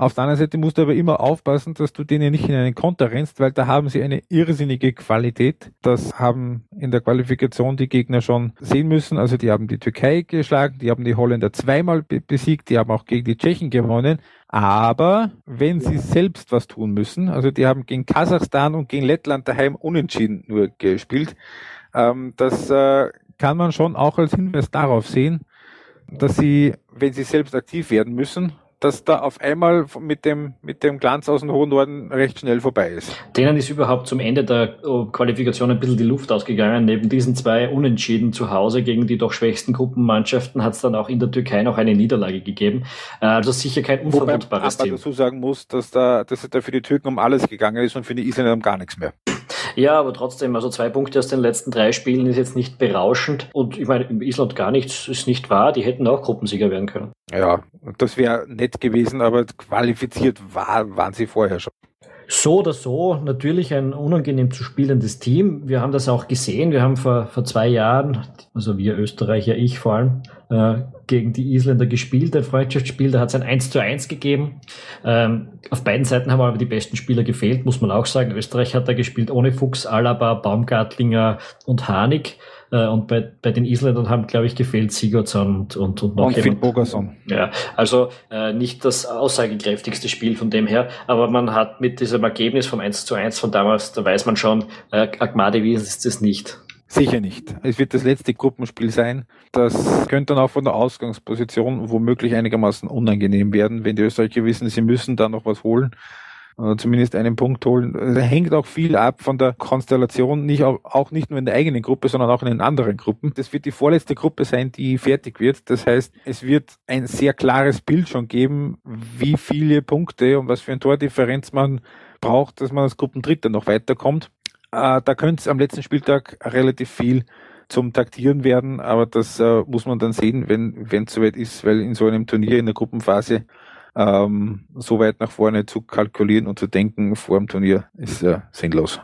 B: Auf der anderen Seite musst du aber immer aufpassen, dass du denen nicht in einen Konter rennst, weil da haben sie eine irrsinnige Qualität. Das haben in der Qualifikation die Gegner schon sehen müssen. Also die haben die Türkei geschlagen, die haben die Holländer zweimal besiegt, die haben auch gegen die Tschechen gewonnen. Aber wenn sie selbst was tun müssen, also die haben gegen Kasachstan und gegen Lettland daheim unentschieden nur gespielt, ähm, das äh, kann man schon auch als Hinweis darauf sehen, dass sie, wenn sie selbst aktiv werden müssen, dass da auf einmal mit dem, mit dem Glanz aus dem hohen Norden recht schnell vorbei ist.
A: Denen ist überhaupt zum Ende der oh, Qualifikation ein bisschen die Luft ausgegangen. Neben diesen zwei Unentschieden zu Hause gegen die doch schwächsten Gruppenmannschaften hat es dann auch in der Türkei noch eine Niederlage gegeben. Äh, also sicher kein unverwundbares
B: Wobei man dazu sagen muss, dass da, dass es da für die Türken um alles gegangen ist und für die Isländer um gar nichts mehr.
A: Ja, aber trotzdem, also zwei Punkte aus den letzten drei Spielen ist jetzt nicht berauschend. Und ich meine, Island gar nichts ist nicht wahr. Die hätten auch Gruppensieger werden können.
B: Ja, das wäre nett gewesen, aber qualifiziert war, waren sie vorher schon.
A: So oder so natürlich ein unangenehm zu spielendes Team. Wir haben das auch gesehen. Wir haben vor, vor zwei Jahren, also wir Österreicher, ich vor allem, äh, gegen die Isländer gespielt, ein Freundschaftsspiel, da hat es ein 1 zu 1 gegeben. Ähm, auf beiden Seiten haben aber die besten Spieler gefehlt, muss man auch sagen. Österreich hat da gespielt ohne Fuchs, Alaba, Baumgartlinger und Hanig. Äh, und bei, bei den Isländern haben, glaube ich, gefehlt Sigurdsson und, und, und noch und
B: jemand. Bogerson.
A: Ja, also äh, nicht das aussagekräftigste Spiel von dem her, aber man hat mit diesem Ergebnis vom 1 zu 1 von damals, da weiß man schon, äh, Agmadi ist es nicht.
B: Sicher nicht. Es wird das letzte Gruppenspiel sein. Das könnte dann auch von der Ausgangsposition womöglich einigermaßen unangenehm werden, wenn die Österreicher wissen, sie müssen da noch was holen zumindest einen Punkt holen. Das hängt auch viel ab von der Konstellation, nicht auch, auch nicht nur in der eigenen Gruppe, sondern auch in den anderen Gruppen. Das wird die vorletzte Gruppe sein, die fertig wird. Das heißt, es wird ein sehr klares Bild schon geben, wie viele Punkte und was für ein Tordifferenz man braucht, dass man als Gruppendritter noch weiterkommt. Äh, da könnte es am letzten Spieltag relativ viel zum Taktieren werden, aber das äh, muss man dann sehen, wenn es soweit ist, weil in so einem Turnier in der Gruppenphase ähm, so weit nach vorne zu kalkulieren und zu denken vor dem Turnier ist äh, sinnlos.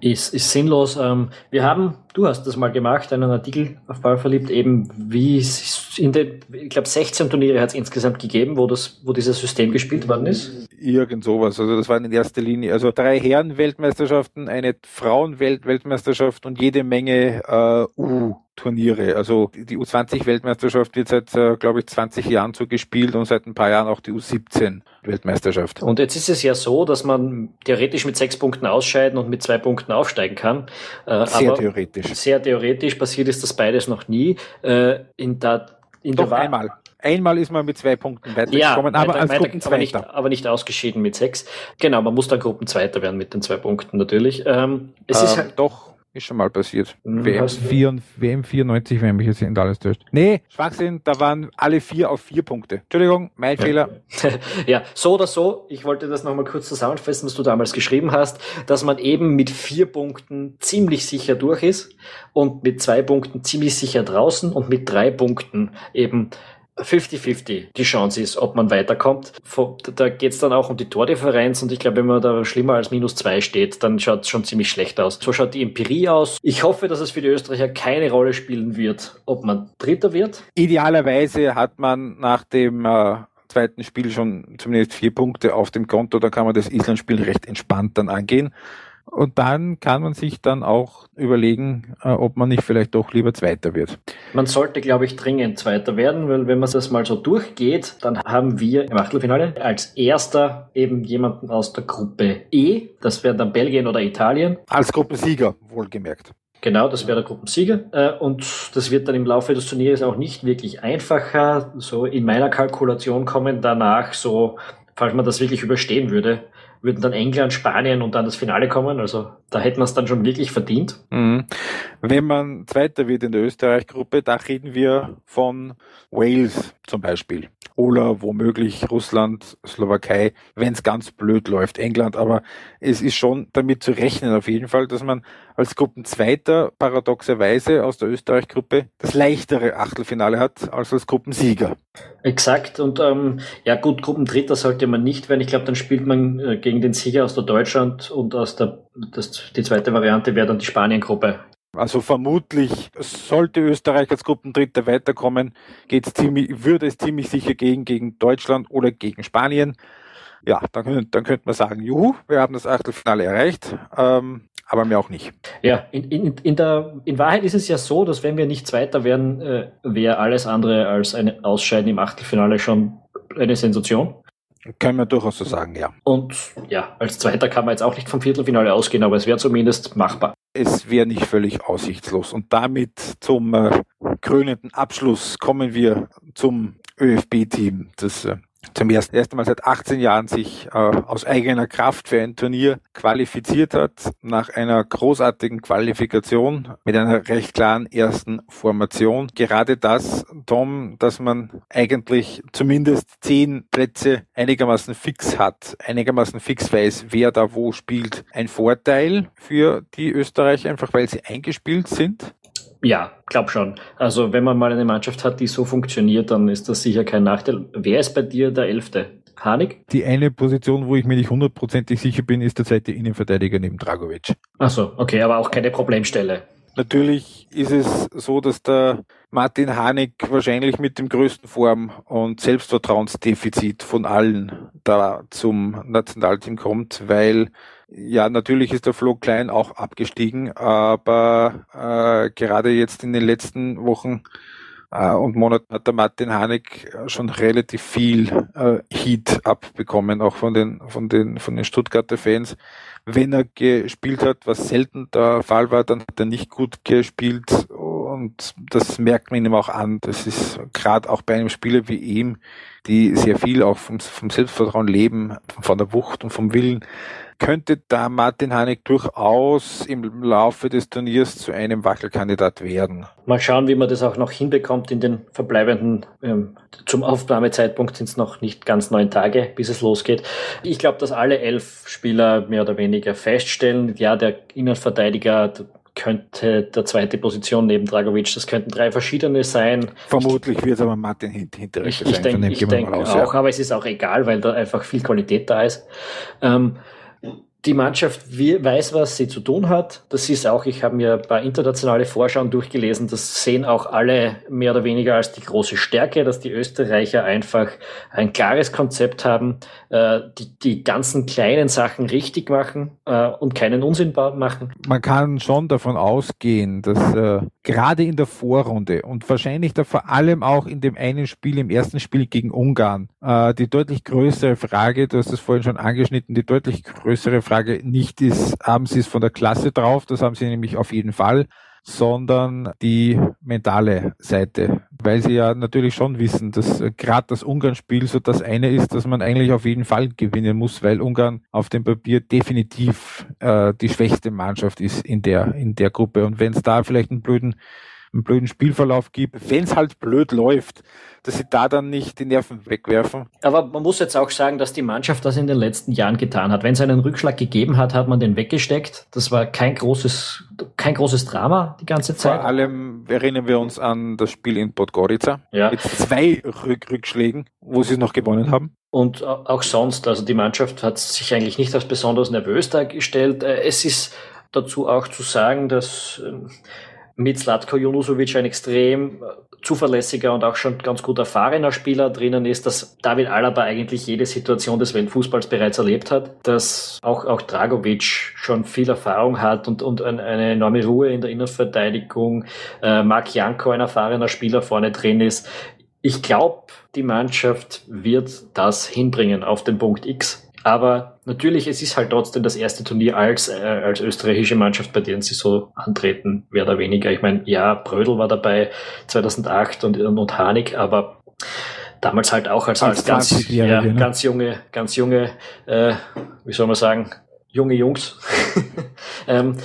A: Ist, ist sinnlos. Ähm, wir haben, du hast das mal gemacht, einen Artikel auf Ball verliebt, eben wie es in den, ich glaube 16 Turniere hat es insgesamt gegeben, wo das, wo dieses System gespielt worden ist.
B: Irgend sowas. Also das waren in erster Linie, also drei Herren-Weltmeisterschaften, eine Frauen-Weltmeisterschaft und jede Menge äh, U. Turniere. Also die U20-Weltmeisterschaft wird seit, äh, glaube ich, 20 Jahren so gespielt und seit ein paar Jahren auch die U17-Weltmeisterschaft.
A: Und jetzt ist es ja so, dass man theoretisch mit sechs Punkten ausscheiden und mit zwei Punkten aufsteigen kann.
B: Äh, sehr theoretisch.
A: Sehr theoretisch passiert ist das beides noch nie. Äh, in der, in
B: Doch der einmal. Einmal ist man mit zwei Punkten weitergekommen,
A: ja,
B: aber
A: weiter, als weiter, Gruppenzweiter. Aber nicht, aber nicht ausgeschieden mit sechs. Genau, man muss dann Gruppenzweiter werden mit den zwei Punkten natürlich. Ähm,
B: es ähm, ist halt doch ist schon mal passiert.
D: Mhm. WM, 4, WM 94, wenn mich jetzt nicht alles täuscht. Nee, Schwachsinn, da waren alle vier auf vier Punkte. Entschuldigung, mein
A: ja.
D: Fehler. [laughs]
A: ja, so oder so, ich wollte das nochmal kurz zusammenfassen, was du damals geschrieben hast, dass man eben mit vier Punkten ziemlich sicher durch ist und mit zwei Punkten ziemlich sicher draußen und mit drei Punkten eben 50-50 die Chance ist, ob man weiterkommt. Da geht es dann auch um die Tordifferenz und ich glaube, wenn man da schlimmer als minus zwei steht, dann schaut es schon ziemlich schlecht aus. So schaut die Empirie aus. Ich hoffe, dass es für die Österreicher keine Rolle spielen wird, ob man Dritter wird.
B: Idealerweise hat man nach dem äh, zweiten Spiel schon zumindest vier Punkte auf dem Konto, da kann man das Island-Spiel recht entspannt dann angehen. Und dann kann man sich dann auch überlegen, äh, ob man nicht vielleicht doch lieber Zweiter wird.
A: Man sollte, glaube ich, dringend Zweiter werden, weil wenn man das mal so durchgeht, dann haben wir im Achtelfinale als Erster eben jemanden aus der Gruppe E. Das wäre dann Belgien oder Italien.
B: Als Gruppensieger, wohlgemerkt.
A: Genau, das wäre der Gruppensieger. Äh, und das wird dann im Laufe des Turniers auch nicht wirklich einfacher. So in meiner Kalkulation kommen danach so, falls man das wirklich überstehen würde, würden dann England, Spanien und dann das Finale kommen. Also da hätten wir es dann schon wirklich verdient.
B: Mhm. Wenn man Zweiter wird in der Österreich-Gruppe, da reden wir von Wales zum Beispiel. Oder womöglich Russland, Slowakei, wenn es ganz blöd läuft, England. Aber es ist schon damit zu rechnen auf jeden Fall, dass man als Gruppenzweiter paradoxerweise aus der Österreich-Gruppe das leichtere Achtelfinale hat als als Gruppensieger.
A: Exakt. Und ähm, ja gut, Gruppendritter sollte man nicht werden. Ich glaube, dann spielt man äh, gegen den Sieger aus der Deutschland und aus der das, die zweite Variante wäre dann die Spanien-Gruppe.
B: Also vermutlich sollte Österreich als Gruppendritter weiterkommen, geht's ziemlich, würde es ziemlich sicher gegen, gegen Deutschland oder gegen Spanien. Ja, dann, dann könnte man sagen, juhu, wir haben das Achtelfinale erreicht. Ähm, aber mir auch nicht.
A: Ja, in, in, in, der, in Wahrheit ist es ja so, dass wenn wir nicht Zweiter werden, äh, wäre alles andere als ein Ausscheiden im Achtelfinale schon eine Sensation.
B: Können wir durchaus so sagen, ja.
A: Und ja, als Zweiter kann man jetzt auch nicht vom Viertelfinale ausgehen, aber es wäre zumindest machbar.
B: Es wäre nicht völlig aussichtslos. Und damit zum äh, krönenden Abschluss kommen wir zum ÖFB-Team, das äh, zum ersten, ersten Mal seit 18 Jahren sich äh, aus eigener Kraft für ein Turnier qualifiziert hat, nach einer großartigen Qualifikation mit einer recht klaren ersten Formation. Gerade das, Tom, dass man eigentlich zumindest zehn Plätze einigermaßen fix hat, einigermaßen fix weiß, wer da wo spielt, ein Vorteil für die Österreicher, einfach weil sie eingespielt sind.
A: Ja, glaub schon. Also wenn man mal eine Mannschaft hat, die so funktioniert, dann ist das sicher kein Nachteil. Wer ist bei dir der Elfte? Hanig?
D: Die eine Position, wo ich mir nicht hundertprozentig sicher bin, ist derzeit der Innenverteidiger neben Dragovic.
A: Ach so, okay, aber auch keine Problemstelle.
B: Natürlich ist es so, dass der Martin Hanig wahrscheinlich mit dem größten Form- und Selbstvertrauensdefizit von allen da zum Nationalteam kommt, weil ja, natürlich ist der Flo Klein auch abgestiegen, aber äh, gerade jetzt in den letzten Wochen äh, und Monaten hat der Martin Hanig schon relativ viel äh, Heat abbekommen, auch von den, von den, von den Stuttgarter Fans. Wenn er gespielt hat, was selten der Fall war, dann hat er nicht gut gespielt und das merkt man ihm auch an. Das ist gerade auch bei einem Spieler wie ihm, die sehr viel auch vom, vom Selbstvertrauen leben, von der Wucht und vom Willen, könnte da Martin Hanig durchaus im Laufe des Turniers zu einem Wackelkandidat werden.
A: Mal schauen, wie man das auch noch hinbekommt in den verbleibenden, ähm, zum Aufnahmezeitpunkt sind es noch nicht ganz neun Tage, bis es losgeht. Ich glaube, dass alle elf Spieler mehr oder weniger feststellen, ja, der Innenverteidiger könnte der zweite Position neben Dragovic, das könnten drei verschiedene sein.
B: Vermutlich wird es aber Martin Hinteregger
A: ich, ich sein. Denk, ich denke auch, ja. aber es ist auch egal, weil da einfach viel Qualität da ist. Ähm, die Mannschaft weiß, was sie zu tun hat. Das ist auch, ich habe mir ein paar internationale Vorschauen durchgelesen, das sehen auch alle mehr oder weniger als die große Stärke, dass die Österreicher einfach ein klares Konzept haben, äh, die, die ganzen kleinen Sachen richtig machen äh, und keinen Unsinn machen.
D: Man kann schon davon ausgehen, dass äh, gerade in der Vorrunde und wahrscheinlich da vor allem auch in dem einen Spiel, im ersten Spiel gegen Ungarn, äh, die deutlich größere Frage, du hast es vorhin schon angeschnitten, die deutlich größere Frage nicht ist, haben sie es von der Klasse drauf, das haben sie nämlich auf jeden Fall, sondern die mentale Seite weil sie ja natürlich schon wissen, dass äh, gerade das Ungarn-Spiel so das eine ist, dass man eigentlich auf jeden Fall gewinnen muss, weil Ungarn auf dem Papier definitiv äh, die schwächste Mannschaft ist in der in der Gruppe. Und wenn es da vielleicht einen blöden einen blöden Spielverlauf gibt, wenn es halt blöd läuft, dass sie da dann nicht die Nerven wegwerfen.
A: Aber man muss jetzt auch sagen, dass die Mannschaft das in den letzten Jahren getan hat. Wenn es einen Rückschlag gegeben hat, hat man den weggesteckt. Das war kein großes, kein großes Drama die ganze Zeit.
B: Vor allem erinnern wir uns an das Spiel in Podgorica ja. mit zwei Rück Rückschlägen, wo sie es noch gewonnen haben.
A: Und auch sonst, also die Mannschaft hat sich eigentlich nicht als besonders nervös dargestellt. Äh, es ist dazu auch zu sagen, dass ähm, mit Slatko Junusovic ein extrem äh, zuverlässiger und auch schon ganz gut erfahrener Spieler drinnen ist, dass David Alaba eigentlich jede Situation des Weltfußballs bereits erlebt hat, dass auch, auch Dragovic schon viel Erfahrung hat und, und eine enorme Ruhe in der Innenverteidigung, äh, Marc Janko ein erfahrener Spieler vorne drin ist. Ich glaube, die Mannschaft wird das hinbringen auf den Punkt X. Aber natürlich, es ist halt trotzdem das erste Turnier als, äh, als österreichische Mannschaft, bei denen sie so antreten, mehr oder weniger. Ich meine, ja, Brödel war dabei 2008 und, und Hanig, aber damals halt auch als, als ganz, ja, ne? ganz junge, ganz junge, äh, wie soll man sagen, junge Jungs. [laughs] ähm,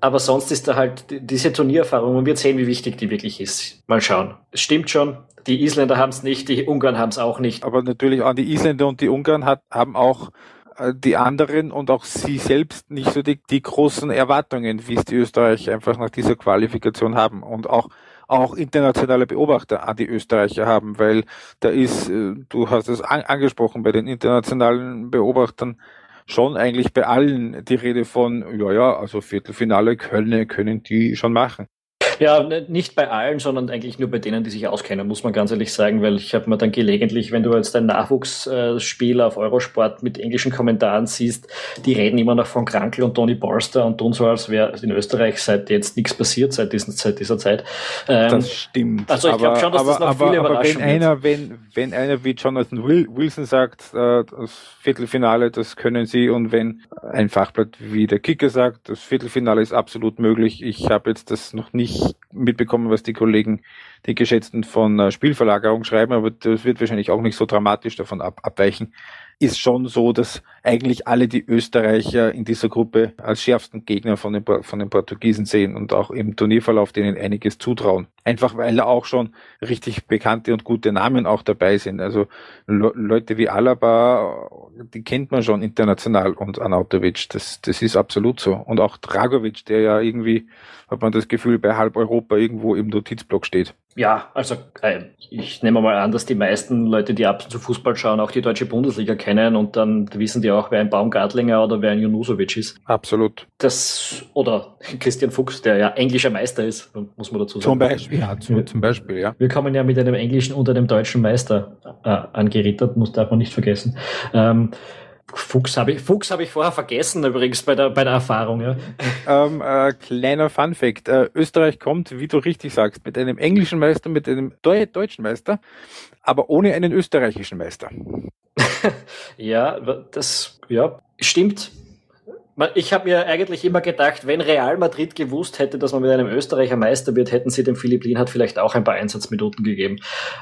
A: aber sonst ist da halt diese Turniererfahrung, man wird sehen, wie wichtig die wirklich ist. Mal schauen. Es stimmt schon, die Isländer haben es nicht, die Ungarn haben es auch nicht.
B: Aber natürlich auch die Isländer und die Ungarn hat, haben auch äh, die anderen und auch sie selbst nicht so die, die großen Erwartungen, wie es die Österreicher einfach nach dieser Qualifikation haben und auch auch internationale Beobachter an die Österreicher haben, weil da ist, äh, du hast es an, angesprochen, bei den internationalen Beobachtern schon eigentlich bei allen die Rede von, ja, ja, also Viertelfinale können, können die schon machen.
A: Ja, ne, nicht bei allen, sondern eigentlich nur bei denen, die sich auskennen, muss man ganz ehrlich sagen, weil ich habe mir dann gelegentlich, wenn du jetzt ein Nachwuchsspiel auf Eurosport mit englischen Kommentaren siehst, die reden immer noch von Krankel und Tony Borster und tun so, als wäre in Österreich seit jetzt nichts passiert, seit, diesen, seit dieser Zeit.
B: Ähm, das stimmt.
A: Also ich glaube schon, dass aber, das noch aber, viele aber
B: wenn einer, wenn, wenn einer wie Jonathan Wilson sagt, äh, das Viertelfinale, das können sie und wenn ein Fachblatt wie der Kicker sagt, das Viertelfinale ist absolut möglich, ich habe jetzt das noch nicht mitbekommen, was die Kollegen, die Geschätzten von äh, Spielverlagerung schreiben, aber das wird wahrscheinlich auch nicht so dramatisch davon ab, abweichen. Ist schon so, dass eigentlich alle die Österreicher in dieser Gruppe als schärfsten Gegner von den, von den Portugiesen sehen und auch im Turnierverlauf denen einiges zutrauen. Einfach weil da auch schon richtig bekannte und gute Namen auch dabei sind. Also Le Leute wie Alaba, die kennt man schon international und Anautovic, das, das ist absolut so. Und auch Dragovic, der ja irgendwie, hat man das Gefühl, bei halb Europa irgendwo im Notizblock steht.
A: Ja, also äh, ich nehme mal an, dass die meisten Leute, die ab und zu Fußball schauen, auch die deutsche Bundesliga kennen und dann wissen die auch, wer ein Baumgartlinger oder wer ein Junusovic ist.
B: Absolut.
A: Das, oder Christian Fuchs, der ja englischer Meister ist, muss man dazu sagen.
B: Zum Beispiel, ja, zum, zum Beispiel, ja.
A: Wir kommen ja mit einem englischen und einem deutschen Meister äh, angerittert, muss darf man nicht vergessen. Ähm, Fuchs habe ich, Fuchs habe ich vorher vergessen übrigens bei der, bei der Erfahrung. Ja.
B: Ähm, äh, kleiner Fun Fact. Äh, Österreich kommt, wie du richtig sagst, mit einem englischen Meister, mit einem Deu deutschen Meister, aber ohne einen österreichischen Meister. [laughs]
A: ja, das ja, stimmt. Ich habe mir eigentlich immer gedacht, wenn Real Madrid gewusst hätte, dass man mit einem Österreicher Meister wird, hätten sie dem Philipp Lienhardt vielleicht auch ein paar Einsatzminuten gegeben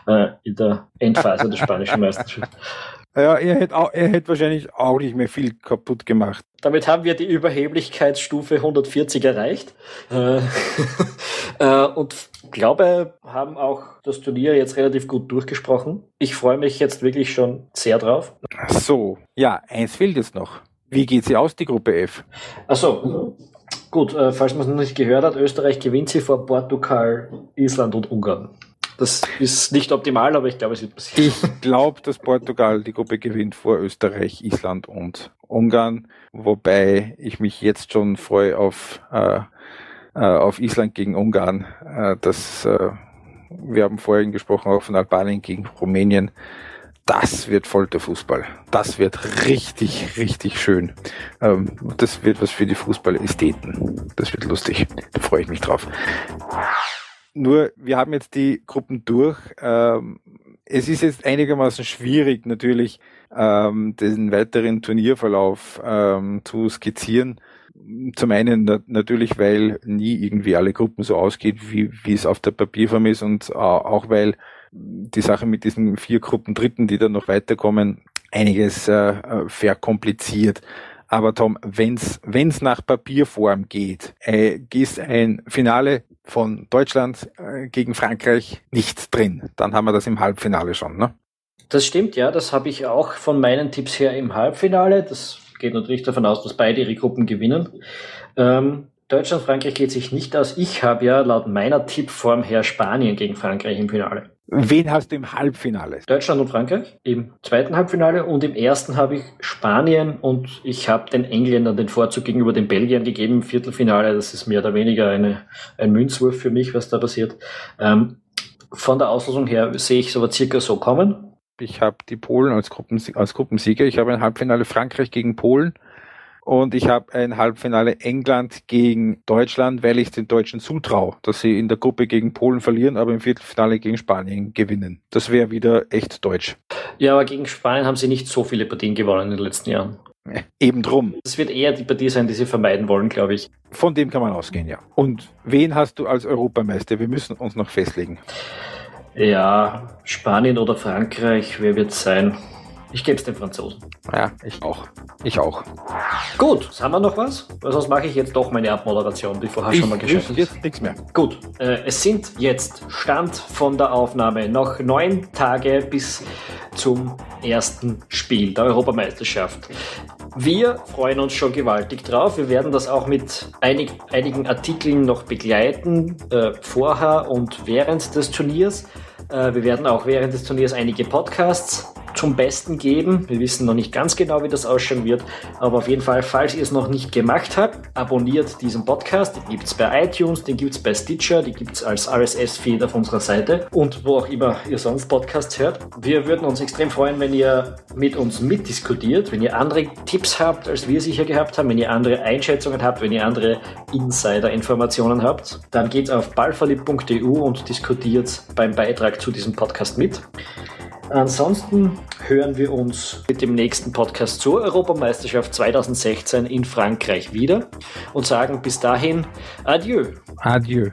A: äh, in der Endphase der spanischen [laughs] Meisterschaft.
B: Ja, er hätte, auch, er hätte wahrscheinlich auch nicht mehr viel kaputt gemacht.
A: Damit haben wir die Überheblichkeitsstufe 140 erreicht. Äh, [laughs] äh, und glaube, haben auch das Turnier jetzt relativ gut durchgesprochen. Ich freue mich jetzt wirklich schon sehr drauf.
B: So, ja, eins fehlt jetzt noch. Wie geht sie aus, die Gruppe F?
A: Achso, gut, äh, falls man es noch nicht gehört hat, Österreich gewinnt sie vor Portugal, Island und Ungarn. Das ist nicht optimal, aber ich glaube, es wird
B: passieren. Ich glaube, dass Portugal die Gruppe gewinnt vor Österreich, Island und Ungarn, wobei ich mich jetzt schon freue auf, äh, äh, auf Island gegen Ungarn. Äh, das, äh, wir haben vorhin gesprochen auch von Albanien gegen Rumänien. Das wird Folterfußball. Das wird richtig, richtig schön. Ähm, das wird was für die Fußballästheten. Das wird lustig. Da freue ich mich drauf. Nur, wir haben jetzt die Gruppen durch. Ähm, es ist jetzt einigermaßen schwierig, natürlich ähm, den weiteren Turnierverlauf ähm, zu skizzieren. Zum einen na natürlich, weil nie irgendwie alle Gruppen so ausgeht, wie, wie es auf der Papierform ist und auch weil die Sache mit diesen vier Gruppen Dritten, die dann noch weiterkommen, einiges äh, verkompliziert. Aber Tom, wenn's wenn's nach Papierform geht, äh, ist ein Finale von Deutschland äh, gegen Frankreich nicht drin. Dann haben wir das im Halbfinale schon, ne?
A: Das stimmt, ja. Das habe ich auch von meinen Tipps her im Halbfinale. Das geht natürlich davon aus, dass beide ihre Gruppen gewinnen. Ähm, Deutschland, Frankreich geht sich nicht aus. Ich habe ja laut meiner Tippform her Spanien gegen Frankreich im Finale.
B: Wen hast du im Halbfinale?
A: Deutschland und Frankreich im zweiten Halbfinale und im ersten habe ich Spanien und ich habe den Engländern den Vorzug gegenüber den Belgiern gegeben im Viertelfinale. Das ist mehr oder weniger eine, ein Münzwurf für mich, was da passiert. Ähm, von der Auslosung her sehe ich so circa so kommen.
B: Ich habe die Polen als, Gruppen, als Gruppensieger. Ich habe ein Halbfinale Frankreich gegen Polen und ich habe ein Halbfinale England gegen Deutschland, weil ich den Deutschen zutraue, dass sie in der Gruppe gegen Polen verlieren, aber im Viertelfinale gegen Spanien gewinnen. Das wäre wieder echt deutsch.
A: Ja, aber gegen Spanien haben sie nicht so viele Partien gewonnen in den letzten Jahren.
B: Eben drum.
A: Das wird eher die Partie sein, die sie vermeiden wollen, glaube ich.
B: Von dem kann man ausgehen, ja. Und wen hast du als Europameister? Wir müssen uns noch festlegen.
A: Ja, Spanien oder Frankreich, wer wird es sein? Ich gebe es den Franzosen.
B: Ja, ich auch. Ich auch.
A: Gut, haben wir noch was? Sonst mache ich jetzt doch meine Abmoderation, die vorher ich schon mal geschafft ist.
B: Jetzt nichts mehr.
A: Gut, äh, es sind jetzt Stand von der Aufnahme noch neun Tage bis zum ersten Spiel der Europameisterschaft. Wir freuen uns schon gewaltig drauf. Wir werden das auch mit einig, einigen Artikeln noch begleiten, äh, vorher und während des Turniers. Äh, wir werden auch während des Turniers einige Podcasts zum Besten geben. Wir wissen noch nicht ganz genau, wie das ausschauen wird, aber auf jeden Fall, falls ihr es noch nicht gemacht habt, abonniert diesen Podcast. Den gibt es bei iTunes, den gibt es bei Stitcher, den gibt es als RSS-Feed auf unserer Seite und wo auch immer ihr sonst Podcasts hört. Wir würden uns extrem freuen, wenn ihr mit uns mitdiskutiert, wenn ihr andere Tipps habt, als wir sicher gehabt haben, wenn ihr andere Einschätzungen habt, wenn ihr andere Insider-Informationen habt, dann geht auf ballverliebt.eu und diskutiert beim Beitrag zu diesem Podcast mit. Ansonsten hören wir uns mit dem nächsten Podcast zur Europameisterschaft 2016 in Frankreich wieder und sagen bis dahin Adieu.
B: Adieu.